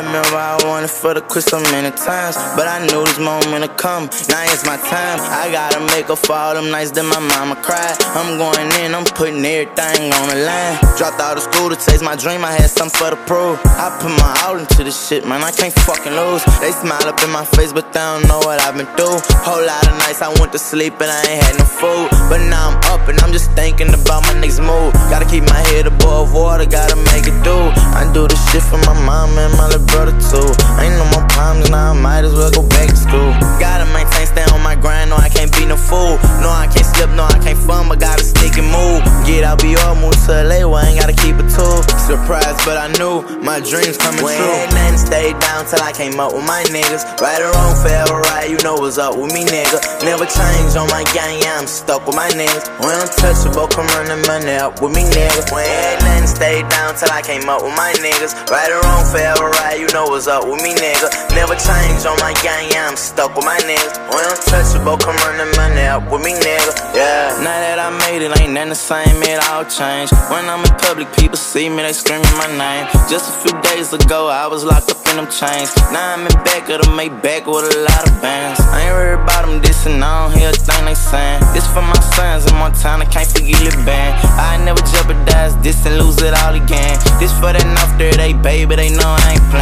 Speaker 6: Remember I wanted for the quit so many times, but I knew this moment would come. Now it's my time. I gotta make up for all them nights that my mama cried. I'm going in, I'm putting everything on the line. Dropped out of school to chase my dream. I had something for the prove. I put my all into this shit, man. I can't fucking lose. They smile up in my face, but they don't know what I've been through. Whole lot of nights I went to sleep and I ain't had no food. But now I'm up and I'm just thinking about my next move. Gotta keep my head above water, gotta make it do. I do this shit for my mom and my little brother too. Ain't no more problems now, I might as well go back to school. Gotta maintain, stay on my grind, no, I can't be no fool. No, I can't slip, no, I can't fun, but gotta stick and move. Get out, be all move to LA, where I ain't gotta keep it tool. Surprised, but I knew my dreams coming
Speaker 7: When
Speaker 6: true.
Speaker 7: had nothing, stayed down till I came up with my niggas. Right or wrong, forever right, you know what's up with me, nigga. Never change on my gang, yeah, I'm stuck with my niggas. When untouchable, come running money up with me, nigga. When had nothing, stayed down till I came up with my niggas. Right or wrong, forever right, you know what's up with me, nigga. Never change on my gang, yeah, I'm stuck with my niggas. When untouchable, come run the money up with me, nigga. Yeah.
Speaker 6: Now that I made it, ain't nothing the same, it all changed. When I'm in public, people see me, they screaming my name. Just a few days ago, I was locked up in them chains. Now I'm in back of the Maybach with a lot of bands. I ain't worried about them dissing, I don't hear a thing they saying. This for my sons in Montana, can't forget it, band. I never jeopardize this and lose it all again. This for that there, they baby, they know I ain't playing.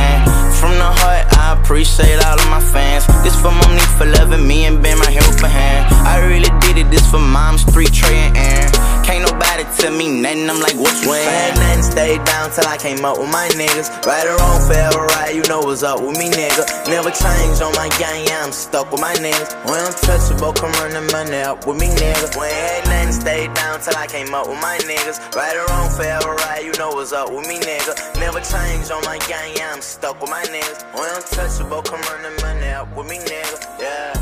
Speaker 6: From the heart, I appreciate all of my fans. This for mommy for loving me and being my helping hand. I really did it, this for mom, street, Trey, and Aaron. Can't nobody tell me nothing, I'm like, what you saying? nothing, stayed down till I came up with my niggas. Right or wrong, forever right, you know what's up with me, nigga. Never change on my gang, yeah, I'm stuck with my niggas. When untouchable, come run the money up with me, nigga. When ain't nothing, stayed down till I came up with my niggas. Right or wrong, forever right, you know what's up with me, nigga. Never change on my gang, yeah, I'm stuck with my niggas. When untouchable, come run the money up with me, nigga. Yeah.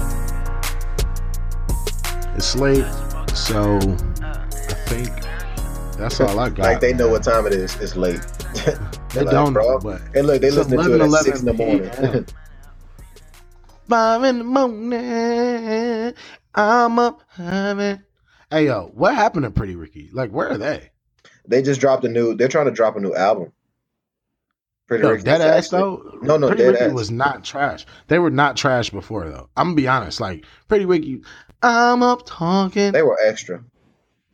Speaker 1: It's late, so I think that's all I got.
Speaker 2: Like they know what time it is. It's late.
Speaker 1: They
Speaker 2: Like,
Speaker 1: don't,
Speaker 2: bro.
Speaker 1: but
Speaker 2: And look, they listen to it at
Speaker 1: 11
Speaker 2: six in the morning.
Speaker 1: Five in the morning, I'm up having. Hey yo, what happened to Pretty Ricky? Like, where are they?
Speaker 2: they just dropped a new. They're trying to drop a new album. Pretty
Speaker 1: Yo,
Speaker 2: Ricky
Speaker 1: dead ass
Speaker 2: actually-
Speaker 1: though.
Speaker 2: No, no,
Speaker 1: Pretty
Speaker 2: dead
Speaker 1: Ricky
Speaker 2: ass.
Speaker 1: was not trash. They were not trash before though. I'm gonna be honest. Like Pretty Ricky, I'm up talking
Speaker 2: They were extra.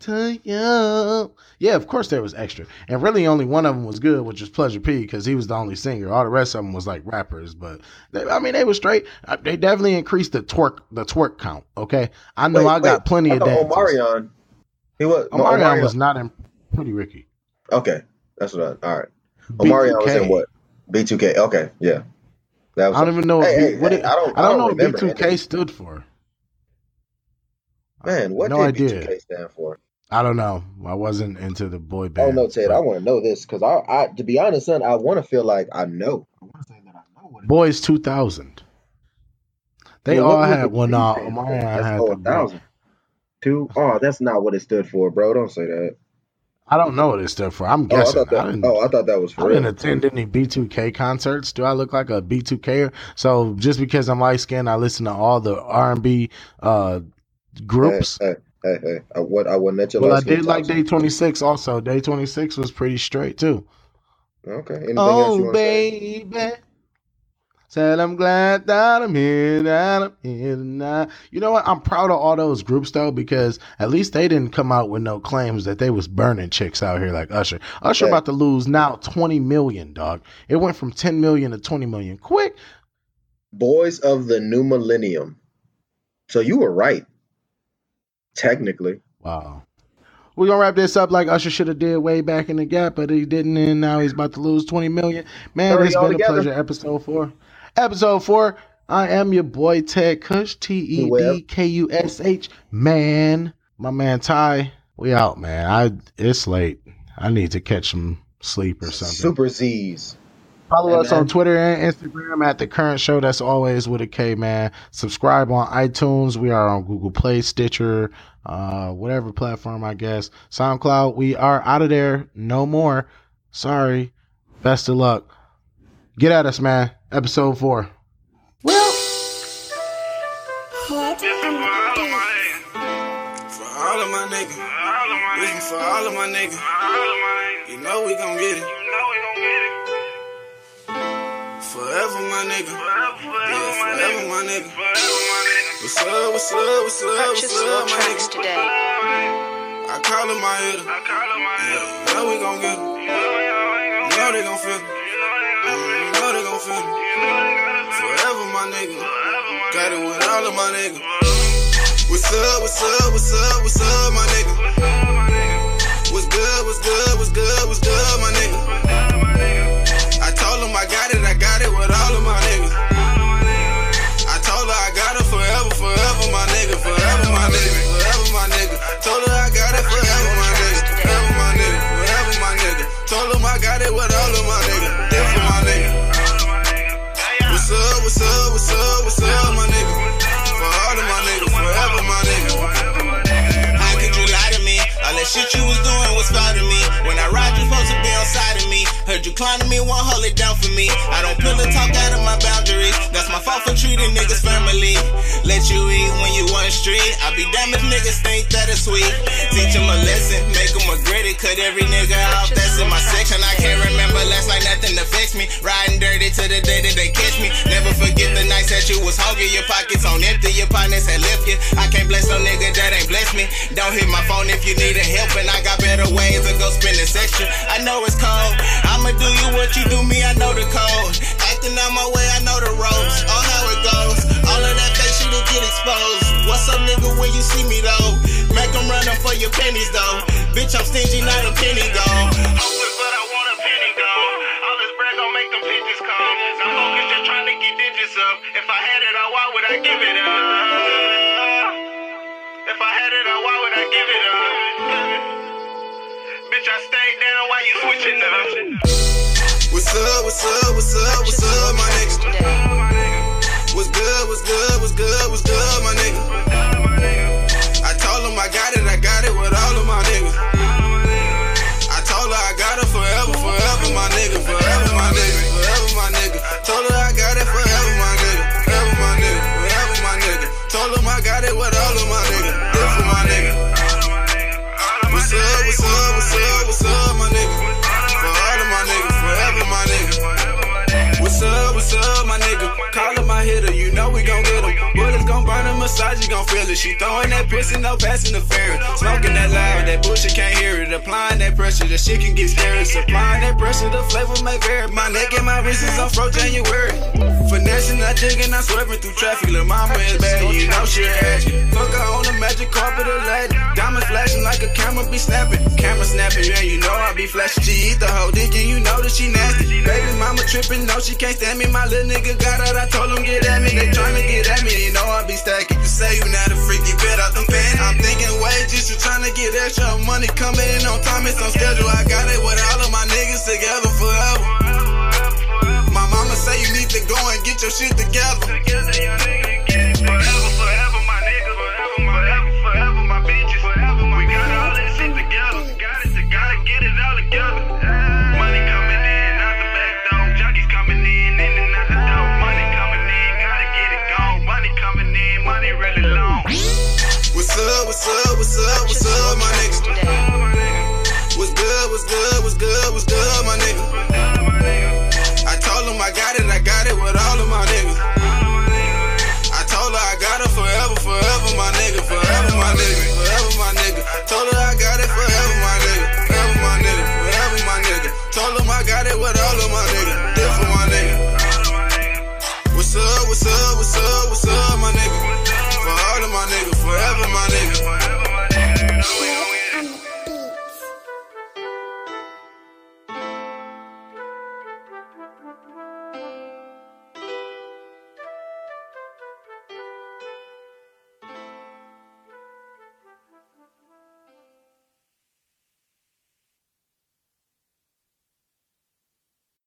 Speaker 1: To you. Yeah, of course there was extra, and really only one of them was good, which was Pleasure P, because he was the only singer. All the rest of them was like rappers, but they, I mean they were straight. Uh, They definitely increased the twerk the twerk count. Okay, I know
Speaker 2: Wait,
Speaker 1: I got
Speaker 2: wait,
Speaker 1: plenty
Speaker 2: I
Speaker 1: of dances.
Speaker 2: Omarion. He was. no,
Speaker 1: Omarion
Speaker 2: Omarion
Speaker 1: was not in Pretty Ricky.
Speaker 2: Okay, that's what. I, all right. Omarion was in
Speaker 1: B2K.
Speaker 2: what? B2K. Okay, yeah. That was.
Speaker 1: I don't even know
Speaker 2: Hey,
Speaker 1: what,
Speaker 2: hey,
Speaker 1: what
Speaker 2: hey,
Speaker 1: it,
Speaker 2: I don't.
Speaker 1: I don't know what
Speaker 2: remember
Speaker 1: B2K
Speaker 2: any.
Speaker 1: stood for.
Speaker 2: Man, what
Speaker 1: no
Speaker 2: did
Speaker 1: idea.
Speaker 2: B2K stand for?
Speaker 1: I don't know. I wasn't into the boy band.
Speaker 2: Oh
Speaker 1: band.
Speaker 2: no, Ted. I want to know this because I, I, to be honest, son, I want to feel like I know. I want to say that I know what. it
Speaker 1: Boys 2000. They
Speaker 2: Well,
Speaker 1: all had
Speaker 2: one.
Speaker 1: well,
Speaker 2: B
Speaker 1: nah,
Speaker 2: stand for? That's
Speaker 1: had
Speaker 2: oh,
Speaker 1: the
Speaker 2: thousand. Two. Oh, that's not what it stood for, bro. Don't say that.
Speaker 1: I don't know what it stood for. I'm
Speaker 2: Oh, I
Speaker 1: guessing.
Speaker 2: thought that.
Speaker 1: I didn't,
Speaker 2: oh, I thought that was for
Speaker 1: I
Speaker 2: for
Speaker 1: didn't attend any B2K concerts. Do I look like a B2K? So just because I'm light skinned, I listen to all the R&B uh, groups.
Speaker 2: Hey, hey, hey, hey. I, what I wasn't at your
Speaker 1: well, I
Speaker 2: last
Speaker 1: did like. Day 26 also. Day 26 was pretty straight too.
Speaker 2: Okay. Anything else you
Speaker 1: Oh,
Speaker 2: want say?
Speaker 1: baby. Said I'm glad that I'm here, that I'm here tonight. You know what? I'm proud of all those groups though, because at least they didn't come out with no claims that they was burning chicks out here like Usher. Usher
Speaker 2: Yeah.
Speaker 1: about to lose now 20 million, dog. It went from 10 million to 20 million. Quick.
Speaker 2: Boys of the New Millennium. So you were right. Technically.
Speaker 1: Wow. We're gonna wrap this up like Usher should have did way back in the gap, but he didn't, and now he's about to lose 20 million. Man, it's been
Speaker 2: altogether.
Speaker 1: a pleasure. Episode four. Episode four. I am your boy Ted Kush, T E D K U S H. Man, my man Ty, we out, man. I it's late. I need to catch some sleep or something.
Speaker 2: Super Z's.
Speaker 1: Follow
Speaker 2: Yeah,
Speaker 1: us
Speaker 2: man.
Speaker 1: on Twitter and Instagram at the current show. That's always with a K, man. Subscribe on iTunes. We are on Google Play, Stitcher, uh, whatever platform, I guess. SoundCloud. We are out of there. No more. Sorry. Best of luck. Get at us, man. Episode four. Well, What?
Speaker 8: For all of my niggas. This for all of my niggas. You know we gon' get it. Forever my nigga. Yeah, forever my nigga. What's up, what's up, what's up,
Speaker 9: Purchase
Speaker 8: what's up, my
Speaker 9: tracks
Speaker 8: nigga?
Speaker 9: today.
Speaker 8: I call him my hitter. Yeah, you know we gon' get it. You know they gon' feel it. You know they gon' mm, feel it. Forever my nigga. Got it with all of my niggas. What's up, what's up, what's up, what's up, my nigga? 100 down for me. I don't pull talk, I my boundaries. That's my fault for treating niggas family. Let you eat when you on the street. I be damn if niggas think that it's sweet. Teach them a lesson, make them regret it. Cut every nigga off that's in my section. I can't remember last night, nothing affects me. Riding dirty to the day that they catch me. Never forget the nights that you was hungry. Your pockets on empty, your partners had left you. I can't bless no nigga that ain't blessed me. Don't hit my phone if you need a help, and I got better ways to go spend this extra. I know it's cold. I'ma do you what you do me, I know the code. Acting out my way, I know the ropes. Oh, how it goes. All of that fake shit will get exposed. What's up, nigga, when you see me though? Make them run up for your pennies though. Bitch, I'm stingy, not a penny gone.
Speaker 3: Hopeless, but I want a penny gone. All this bread gon' make them bitches come. I'm focused just trying to get digits up. If I had it all, why would I give it up? If I had it all, why would I give it up? Bitch, I stayed down while you switching up.
Speaker 8: What's up, what's up, what's up, what's up, my niggas? What's good, what's good, what's good, what's good, my nigga? My hitter, you know we gon' get him. Bullets gon' burn him, massage, you gon' feel it. She throwin' that pussy, no pass interference. Smoking that loud, that bullshit can't hear it. Applying that pressure, the shit can get scary. Supplying that pressure, the flavor may vary. My neck and my wrist is on fro January. Finessing, not jigging, I'm swerving through traffic. Lil' mama is bad, you know she ask. Fuck her on the magic carpet of lady. Diamonds flashing like a camera be snapping. Camera snapping, yeah, you know I be flashing. She eat the whole dick and you know that she nasty. Baby mama tripping, no, she can't stand me. My little nigga got out, I told him get at me. They tryna get at me, they know I be stacking. You say you not a freak, you bet out them pants. I'm thinking wages, you tryna get extra money coming in on time, it's on schedule. I got it with all of my niggas together forever. My mama say you need to go and get your shit together.
Speaker 3: Forever, forever, my nigga. Forever, forever, forever, my bitches. We got all this shit together. Got it, gotta get it all together. Money coming in, out the back door. Jockeys coming in, in and out the door. Money coming in, gotta get it gone. Money coming in, money really long.
Speaker 8: What's up, what's up, what's up, what's up, my niggas? What's good, what's good, what's good, what's good, my nigga?